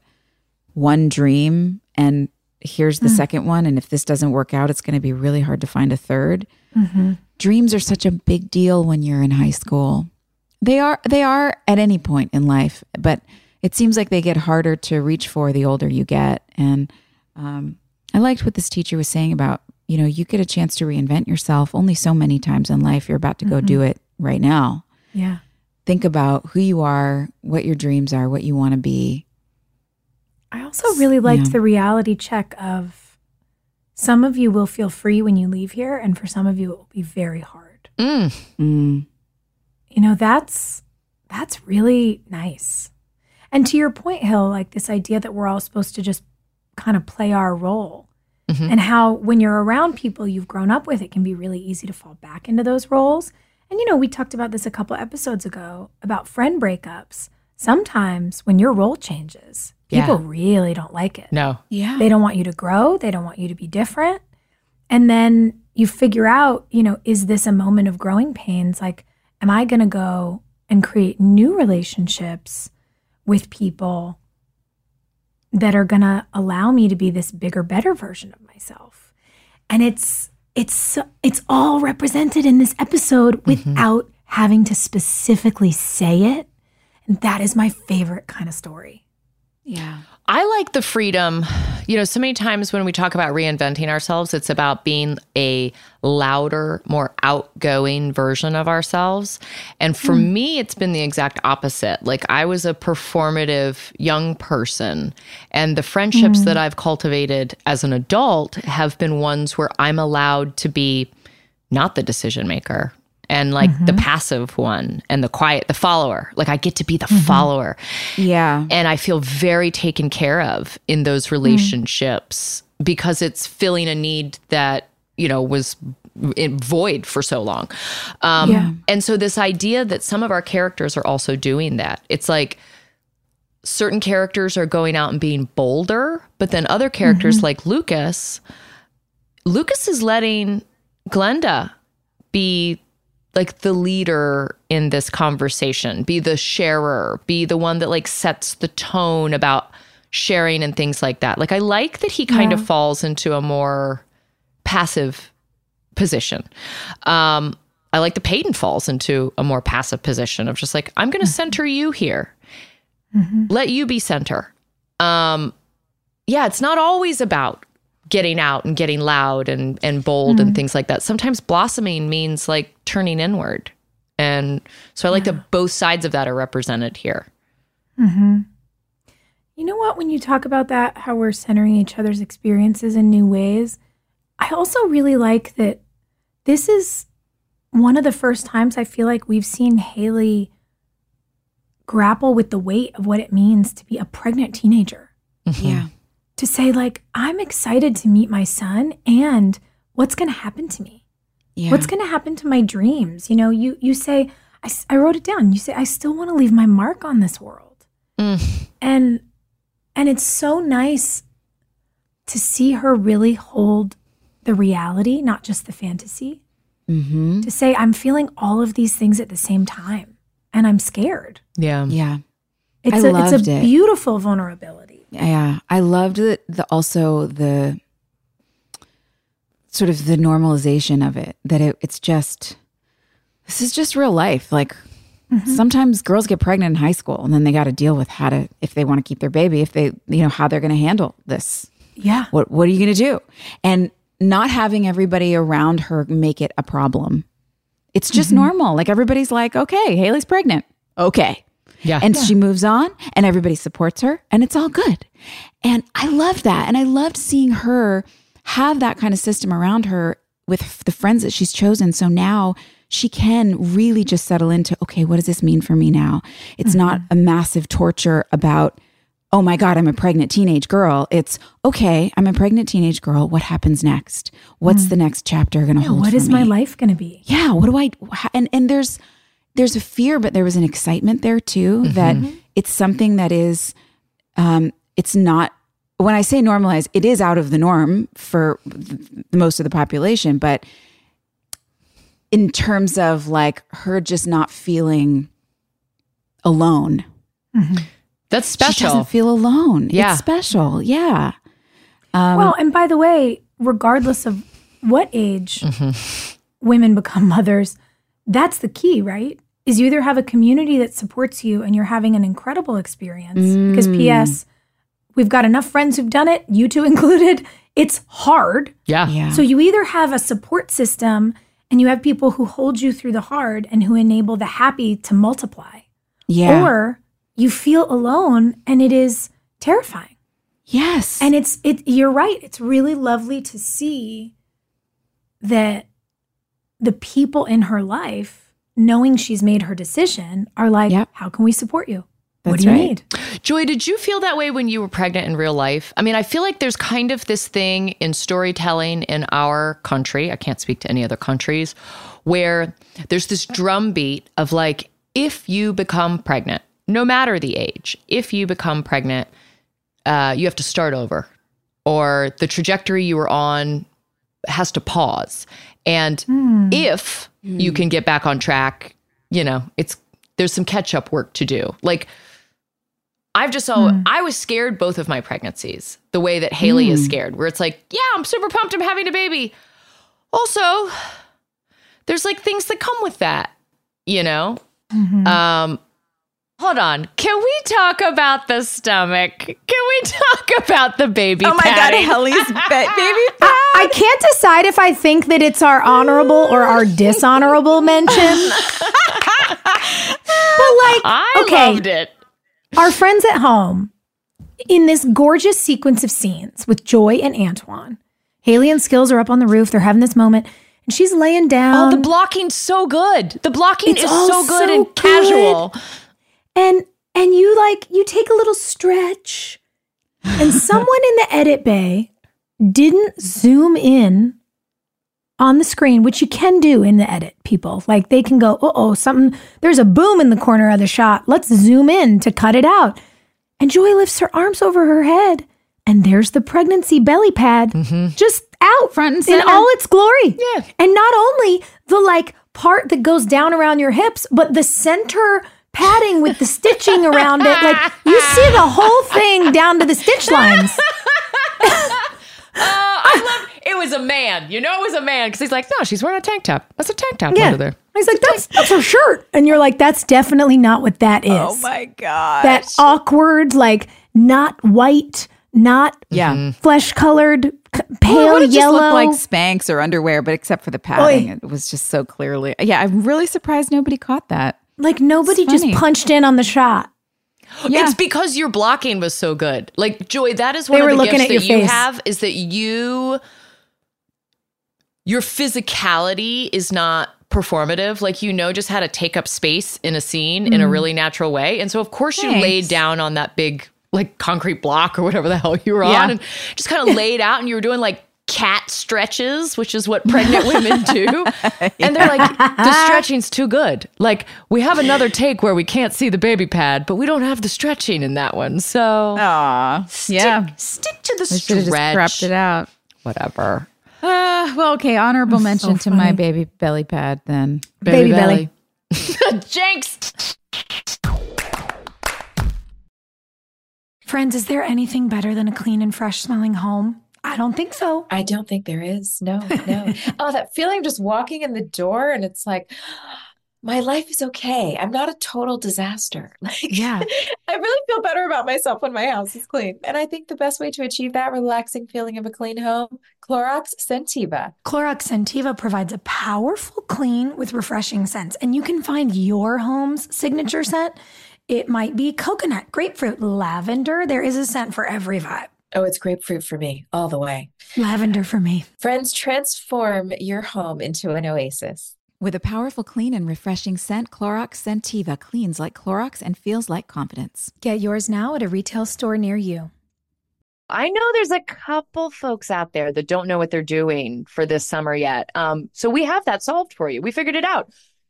one dream and here's the mm. second one, and if this doesn't work out, it's going to be really hard to find a 3rd mm-hmm. Dreams are such a big deal when you're in high school. They are they are at any point in life, but it seems like they get harder to reach for the older you get. And um, I liked what this teacher was saying about you know you get a chance to reinvent yourself only so many times in life. You're about to go do it right now. yeah Think about who you are, what your dreams are, what you want to be. I also really liked Yeah. the reality check of some of you will feel free when you leave here, and for some of you, it will be very hard. Mm. Mm, You know, that's that's really nice. And to your point, Hill, like this idea that we're all supposed to just kind of play our role. Mm-hmm. And how when you're around people you've grown up with, it can be really easy to fall back into those roles. And you know, we talked about this a couple episodes ago about friend breakups. Sometimes when your role changes, Yeah. people really don't like it. No. yeah. They don't want you to grow. They don't want you to be different. And then you figure out, you know, is this a moment of growing pains? Like, am I going to go and create new relationships with people that are going to allow me to be this bigger, better version of myself? And it's, it's, it's all represented in this episode mm-hmm. without having to specifically say it. And that is my favorite kind of story. yeah. I like the freedom. You know, so many times when we talk about reinventing ourselves, it's about being a louder, more outgoing version of ourselves. And for hmm. me, it's been the exact opposite. Like I was a performative young person, and the friendships hmm. that I've cultivated as an adult have been ones where I'm allowed to be not the decision maker and like the mm-hmm. passive one and the quiet, the follower. Like I get to be the mm-hmm. follower Yeah. and I feel very taken care of in those mm. relationships because it's filling a need that you know was in void for so long. Um, Yeah. And so, this idea that some of our characters are also doing that, it's like certain characters are going out and being bolder, but then other characters mm-hmm. like Lucas, Lucas is letting Glenda be like the leader in this conversation, be the sharer, be the one that like sets the tone about sharing and things like that. Like I like that he kind of falls into a more passive position. Um I like the Peyton falls into a more passive position of just like I'm going to center you here. Let you be center. Um yeah, it's not always about getting out and getting loud and and bold and mm-hmm. things like that. Sometimes blossoming means like turning inward. And so I like that both sides of that are represented here. Mm-hmm. You know what? When you talk about that, how we're centering each other's experiences in new ways, I also really like that this is one of the first times I feel like we've seen Haley grapple with the weight of what it means to be a pregnant teenager. Mm-hmm. Yeah. To say, like, I'm excited to meet my son and what's going to happen to me? Yeah. What's going to happen to my dreams? You know, you, you say, I wrote it down. You say, I still want to leave my mark on this world. And and it's so nice to see her really hold the reality, not just the fantasy. mm-hmm. To say, I'm feeling all of these things at the same time and I'm scared. Yeah. Yeah. It's I a loved it's a it. beautiful vulnerability. Yeah, I loved the, the also the sort of the normalization of it. That it, it's just this is just real life. Like mm-hmm. sometimes girls get pregnant in high school, and then they got to deal with how to if they want to keep their baby, if they you know how they're going to handle this. Yeah. What what are you going to do? And not having everybody around her make it a problem. It's just mm-hmm. normal. Like everybody's like, okay, Haley's pregnant. Okay. Yeah. And she moves on and everybody supports her and it's all good. And I loved that. And I loved seeing her have that kind of system around her with the friends that she's chosen. So now she can really just settle into, okay, what does this mean for me now? It's mm-hmm. not a massive torture about, oh my God, I'm a pregnant teenage girl. It's, okay, I'm a pregnant teenage girl. What happens next? What's mm. the next chapter going to Yeah, hold? what is my life going to be? yeah what do i and and there's there's a fear but there was an excitement there too that it's something that is um it's not when i say normalize it is out of the norm for th- most of the population but in terms of like her just not feeling alone. That's she special. doesn't feel alone. Yeah. it's special. Yeah. Um, well, and by the way, regardless of what age women become mothers, that's the key, right? Is you either have a community that supports you and you're having an incredible experience. Because mm. P.S., we've got enough friends who've done it, you two (laughs) included. It's hard. yeah. yeah So you either have a support system and you have people who hold you through the hard and who enable the happy to multiply, yeah or you feel alone and it is terrifying. yes And it's it you're right. It's really lovely to see that the people in her life, knowing she's made her decision, are like, Yep. how can we support you? what do you right. need? Joy, did you feel that way when you were pregnant in real life? I mean, I feel like there's kind of this thing in storytelling in our country. I can't speak to any other countries where there's this drumbeat of like, if you become pregnant, no matter the age, if you become pregnant, uh, you have to start over, or the trajectory you were on has to pause. And if you mm. can get back on track, you know, it's there's some catch up work to do. Like I've just so mm. I was scared both of my pregnancies, the way that Haley is mm. scared, where it's like, yeah, I'm super pumped I'm having a baby. Also, there's like things that come with that, you know? Mm-hmm. Um hold on. Can we talk about the stomach? Can we (laughs) talk about the baby? oh my god padding? Helly's (laughs) ba- baby (laughs) I, I can't decide if I think that it's our honorable or our dishonorable mention. but like, I okay, loved it. our friends at home in this gorgeous sequence of scenes with Joy and Antoine. Haley and Skills are up on the roof. They're having this moment, and she's laying down. Oh, the blocking's so good. The blocking It's is so good so and good. casual. And and you like you take a little stretch and (laughs) someone in the edit bay didn't zoom in on the screen, which you can do in the edit, people. Like they can go, uh oh, something, there's a boom in the corner of the shot. Let's zoom in to cut it out. And Joy lifts her arms over her head, and there's the pregnancy belly pad just out Front and center. in all its glory. Yeah. And not only the like part that goes down around your hips, but the center padding with the stitching around it. Like you see the whole thing down to the stitch lines. (laughs) Oh, I love it was a man. You know it was a man because he's like, no, she's wearing a tank top. That's a tank top Yeah. under there. He's was like, that's that's her shirt. And you're like, that's definitely not what that oh is. Oh my god. that awkward, like not white, not yeah. Mm-hmm. flesh colored, pale Well, it would have just yellow. like Spanx or underwear, but except for the padding, Oy. it was just so clearly. Yeah, I'm really surprised nobody caught that. Like nobody just punched in on the shot. (gasps) Yeah. It's because your blocking was so good. Like Joy, that is one They of the gifts at that you face. have is that you your physicality is not performative. Like you know just how to take up space in a scene in a mm-hmm. really natural way. And so of course you laid down on that big like concrete block or whatever the hell you were Yeah. on and just kind of laid out and you were doing like cat stretches, which is what pregnant women do. (laughs) And they're like, the stretching's too good. Like, we have another take where we can't see the baby pad, but we don't have the stretching in that one. So Aw, yeah. stick to the I should have just stretch. cropped it out. Whatever. Uh, well, okay. Honorable mention to my baby belly pad then. Baby belly. (laughs) Jinx. Friends, is there anything better than a clean and fresh smelling home? I don't think so. I don't think there is. No, (laughs) no. oh, that feeling just walking in the door and it's like, (gasps) my life is okay. I'm not a total disaster. (laughs) Like, Yeah. (laughs) I really feel better about myself when my house is clean. And I think the best way to achieve that relaxing feeling of a clean home, Clorox Scentiva. Clorox Scentiva provides a powerful clean with refreshing scents, and you can find your home's signature scent. It might be coconut, grapefruit, lavender. There is a scent for every vibe. Oh, it's grapefruit for me all the way. Lavender for me. Friends, transform your home into an oasis. With a powerful, clean, and refreshing scent, Clorox Scentiva cleans like Clorox and feels like confidence. Get yours now at a retail store near you. I know there's a couple folks out there that don't know what they're doing for this summer yet. Um, so we have that solved for you. We figured it out.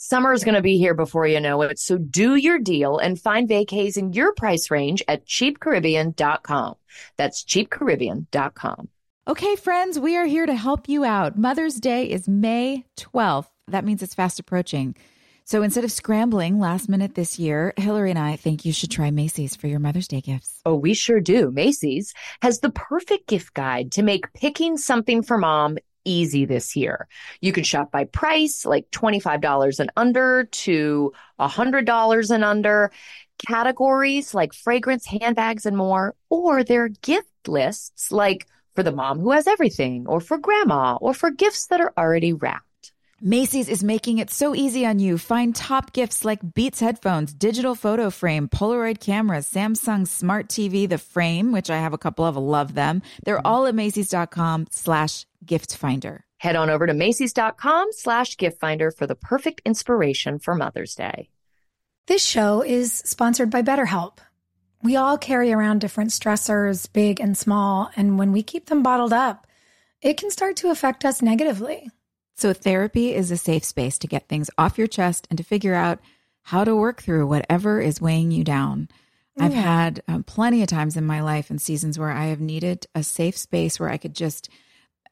Summer is going to be here before you know it. So do your deal and find vacays in your price range at cheapcaribbean.com. That's cheapcaribbean.com. Okay, friends, we are here to help you out. Mother's Day is May 12th. That means it's fast approaching. So instead of scrambling last minute this year, Hilarie and I think you should try Macy's for your Mother's Day gifts. Oh, we sure do. Macy's has the perfect gift guide to make picking something for mom easy this year. You can shop by price, like $25 and under to $100 and under, categories like fragrance, handbags, and more, or their gift lists like for the mom who has everything, or for grandma, or for gifts that are already wrapped. Macy's is making it so easy on you. Find top gifts like Beats headphones, digital photo frame, Polaroid cameras, Samsung smart TV, the frame, which I have a couple of, love them. They're all at Macy's.com slash gift finder. Head on over to Macy's.com slash gift finder for the perfect inspiration for Mother's Day. This show is sponsored by BetterHelp. We all carry around different stressors, big and small, and when we keep them bottled up, it can start to affect us negatively. So therapy is a safe space to get things off your chest and to figure out how to work through whatever is weighing you down. I've had um, plenty of times in my life and seasons where I have needed a safe space where I could just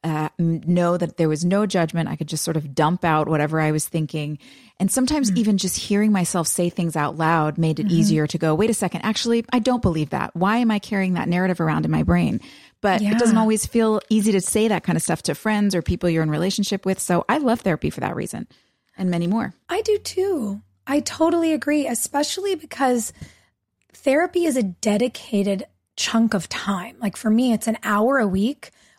uh, know that there was no judgment. I could just sort of dump out whatever I was thinking. And sometimes even just hearing myself say things out loud made it easier to go, wait a second, actually, I don't believe that. Why am I carrying that narrative around in my brain? But it doesn't always feel easy to say that kind of stuff to friends or people you're in relationship with. So I love therapy for that reason and many more. I do too. I totally agree, especially because therapy is a dedicated chunk of time. Like for me, it's an hour a week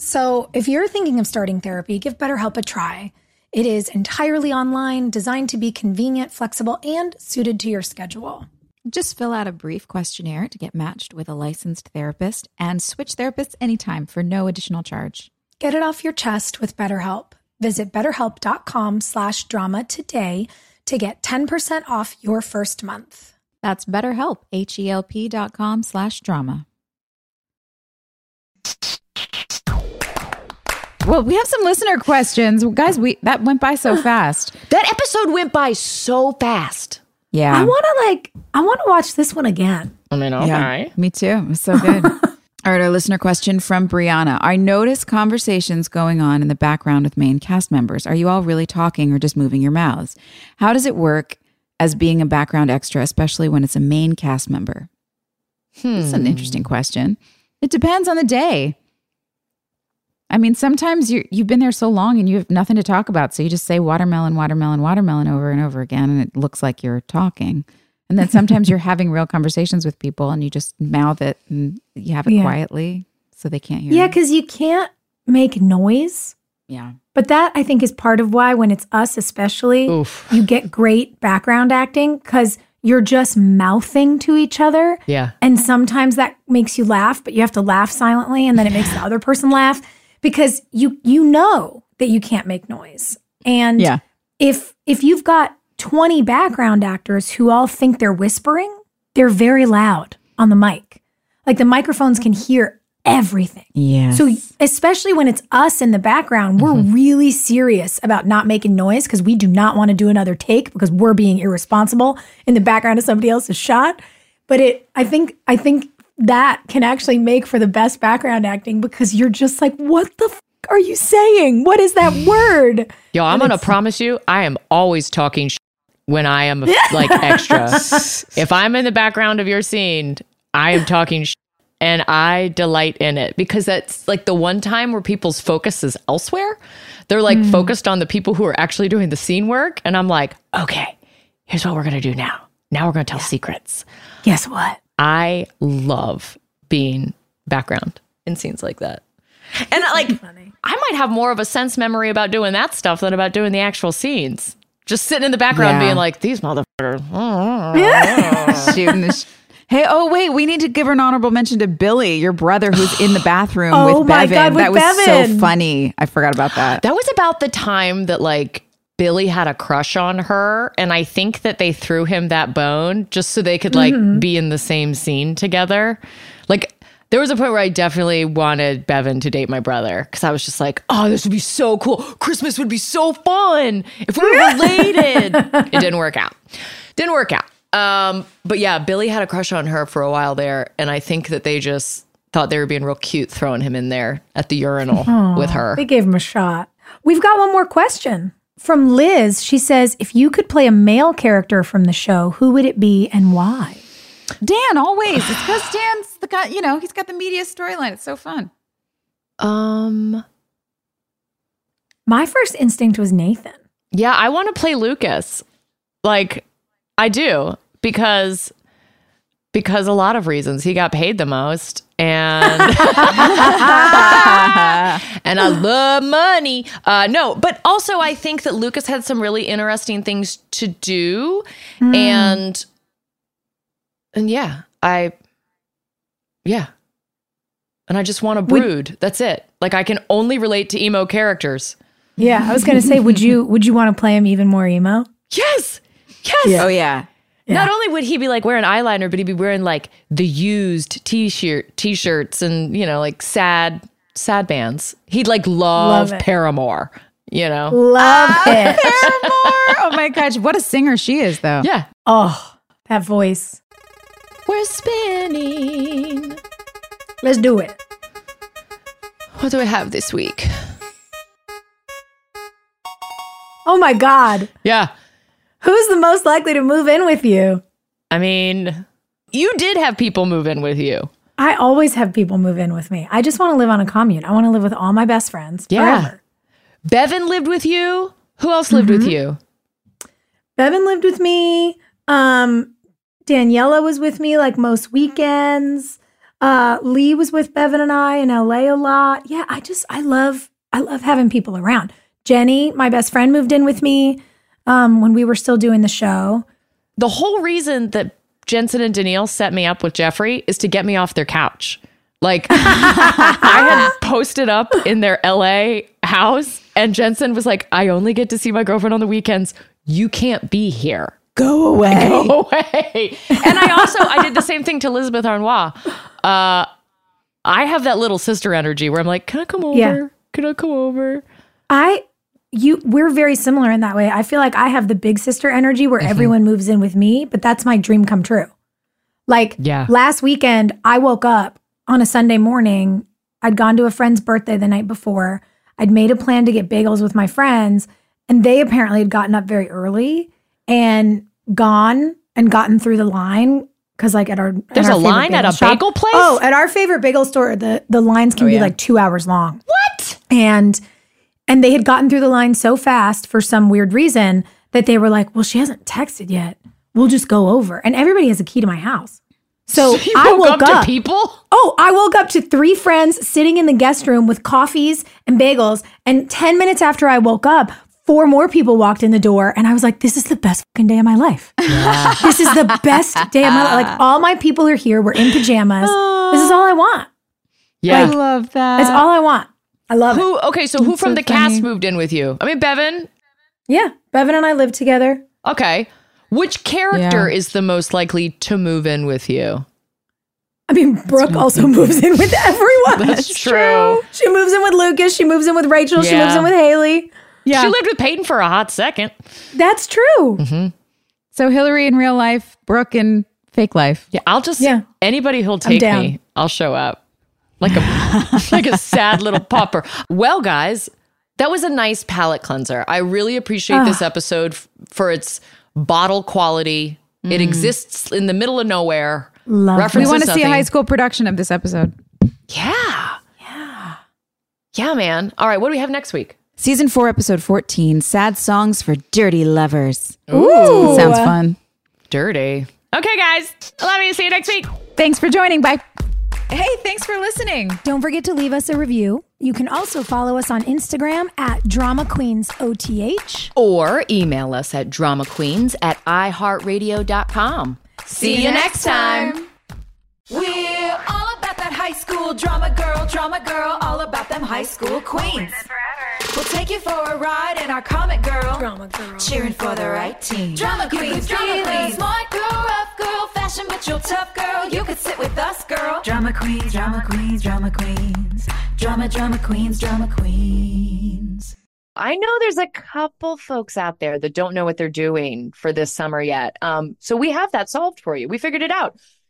So if you're thinking of starting therapy, give BetterHelp a try. It is entirely online, designed to be convenient, flexible, and suited to your schedule. Just fill out a brief questionnaire to get matched with a licensed therapist and switch therapists anytime for no additional charge. Get it off your chest with BetterHelp. Visit betterhelp.com slash drama today to get 10% off your first month. That's BetterHelp, H-E-L-P dot com slash drama. Well, we have some listener questions. Guys, we that went by so (gasps) fast. That episode went by so fast. Yeah. I want to like, I want to watch this one again. I mean, okay. Yeah, me too. It was so good. (laughs) All right, our listener question from Brianna. I notice conversations going on in the background with main cast members. Are you all really talking or just moving your mouths? How does it work as being a background extra, especially when it's a main cast member? That's an hmm. interesting question. It depends on the day. I mean, sometimes you you've been there so long and you have nothing to talk about, so you just say watermelon, watermelon, watermelon over and over again, and it looks like you're talking. And then sometimes you're (laughs) having real conversations with people, and you just mouth it and you have it Yeah. quietly so they can't hear. Yeah, because you can't make noise. yeah, But that I think is part of why when it's us, especially, Oof. you get great background acting because you're just mouthing to each other. Yeah. And sometimes that makes you laugh, but you have to laugh silently and then it makes the other person laugh because you you know that you can't make noise. And Yeah. if if you've got 20 background actors who all think they're whispering, they're very loud on the mic. Like the microphones can hear everything. yeah. So especially when it's us in the background, we're mm-hmm. really serious about not making noise because we do not want to do another take because we're being irresponsible in the background of somebody else's shot. But it I think I think that can actually make for the best background acting because you're just like, what the f- are you saying? What is that word? Yo, I'm gonna promise you, I am always talking sh- when I am like (laughs) extra. if I'm in the background of your scene, I am talking sh- and I delight in it because that's like the one time where people's focus is elsewhere. They're like mm. focused on the people who are actually doing the scene work, and I'm like, okay, here's what we're gonna do now. Now we're gonna tell secrets. Guess what? I love being background in scenes like that. And like, I might have more of a sense memory about doing that stuff than about doing the actual scenes. Just sitting in the background Yeah. being like, these motherfuckers. (laughs) shooting the sh- Hey, oh wait, we need to give an honorable mention to Billy, your brother, who's in the bathroom (gasps) Oh with my Bevin. God, with that was so funny. I forgot about that. That was about the time that like Billy had a crush on her. And I think that they threw him that bone just so they could like be in the same scene together. Like, there was a point where I definitely wanted Bevin to date my brother because I was just like, oh, this would be so cool. Christmas would be so fun if we were (laughs) related. it didn't work out. Didn't work out. Um, but yeah, Billy had a crush on her for a while there. And I think that they just thought they were being real cute throwing him in there at the urinal with her. They gave him a shot. We've got one more question from Liz. She says, if you could play a male character from the show, who would it be and why? Dan, always. It's because Dan's the guy, you know, he's got the media storyline. It's so fun. Um, My first instinct was Nathan. yeah, I want to play Lucas. Like, I do because because a lot of reasons. He got paid the most, and (laughs) and I love money. Uh, no, but also I think that Lucas had some really interesting things to do, and and yeah, I yeah. And I just want to brood. That's it. Like I can only relate to emo characters. Yeah, I was gonna say, would you would you want to play him even more emo? Yes. Yes. Oh, yeah. Not only would he be like wearing eyeliner, but he'd be wearing like the used t-shirt t-shirts and, you know, like sad sad bands. He'd like love, Love. Paramore, you know. Love ah, it. Paramore. (laughs) Oh my gosh, what a singer she is, though. Yeah. Oh, that voice. We're spinning. Let's do it. What do I have this week? Oh my God. Yeah. Who's the most likely to move in with you? I mean, You did have people move in with you. I always have people move in with me. I just want to live on a commune. I want to live with all my best friends Yeah. forever. Bevin lived with you. Who else lived with you? Bevin lived with me. Um, Daniela was with me like most weekends. Uh, Lee was with Bevin and I in LA a lot. Yeah, I just I love I love having people around. Jenny, my best friend, moved in with me um, when we were still doing the show. The whole reason that Jensen and Danneel set me up with Jeffrey is to get me off their couch. Like (laughs) I had posted up in their LA house, and Jensen was like, "I only get to see my girlfriend on the weekends. You can't be here." Go away. (laughs) Go away. And I also I did the same thing to Elizabeth Harnois. Uh, I have that little sister energy where I'm like, "Can I come over? Yeah. Can I come over?" I you we're very similar in that way. I feel like I have the big sister energy where Mm-hmm. everyone moves in with me, but that's my dream come true. Like Yeah. last weekend, I woke up on a Sunday morning. I'd gone to a friend's birthday the night before. I'd made a plan to get bagels with my friends, and they apparently had gotten up very early and gone and gotten through the line because, like, at our at There's our a line at a shop- bagel place? Oh, at our favorite bagel store, the the lines can Oh, be yeah. like two hours long What? and and they had gotten through the line so fast for some weird reason that they were like, "Well, she hasn't texted yet. We'll just go over." And everybody has a key to my house, so (laughs) You I woke woke up to people? Oh, I woke up to three friends sitting in the guest room with coffees and bagels. And ten minutes after I woke up, four more people walked in the door, and I was like, "This is the best fucking day of my life. (laughs) this is the best day of my life. Like all my people are here. We're in pajamas. this is all I want. Yeah. I love that. That's all I want. I love it. who? Okay, so who That's from so the cast moved in with you? I mean, Bevin. Yeah, Bevin and I live together. Okay. Which character Yeah. is the most likely to move in with you? I mean, Brooke also moves in with (laughs) everyone. That's true. She moves in with Lucas. She moves in with Rachel. She Yeah. moves in with Haley. yeah. She lived with Peyton for a hot second. That's true. Mm-hmm. so Hilarie in real life, Brooke in fake life. Yeah, I'll just Yeah. anybody who'll take me, I'll show up. Like a (laughs) like a sad little pauper. Well, guys, that was a nice palate cleanser. I really appreciate this ah. episode f- for its bottle quality. It mm. exists in the middle of nowhere. Love We want to see a high school production of this episode. Yeah. Yeah. Yeah, man. All right, what do we have next week? Season four, episode 14 Sad Songs for Dirty Lovers. Ooh. Sounds fun. Dirty. Okay, guys. Love you. See you next week. Thanks for joining. Bye. Hey, thanks for listening. Don't forget to leave us a review. You can also follow us on Instagram at Drama Queens OTH. Or email us at dramaqueens at iheartradio.com. See you next time. We're all about that high school drama girl, drama girl, all about them high school queens. We'll take you for a ride in our comic girl, Drama girl. cheering for the right team. Drama queens, drama queens, smart girl, rough girl, fashion but you're tough girl. You could sit with us, girl. Drama queens, drama queens, drama queens, drama, drama queens, drama queens. I know there's a couple folks out there that don't know what they're doing for this summer yet. Um, so we have that solved for you. We figured it out.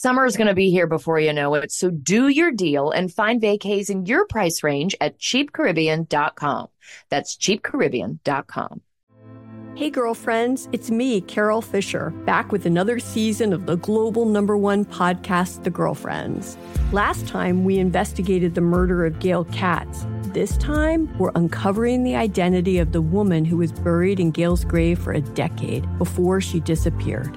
Summer is going to be here before you know it. So do your deal and find vacays in your price range at cheapcaribbean.com. That's cheapcaribbean.com. Hey, girlfriends, it's me, Carole Fisher, back with another season of the global number one podcast, The Girlfriends. Last time, we investigated the murder of Gail Katz. This time, we're uncovering the identity of the woman who was buried in Gail's grave for a decade before she disappeared.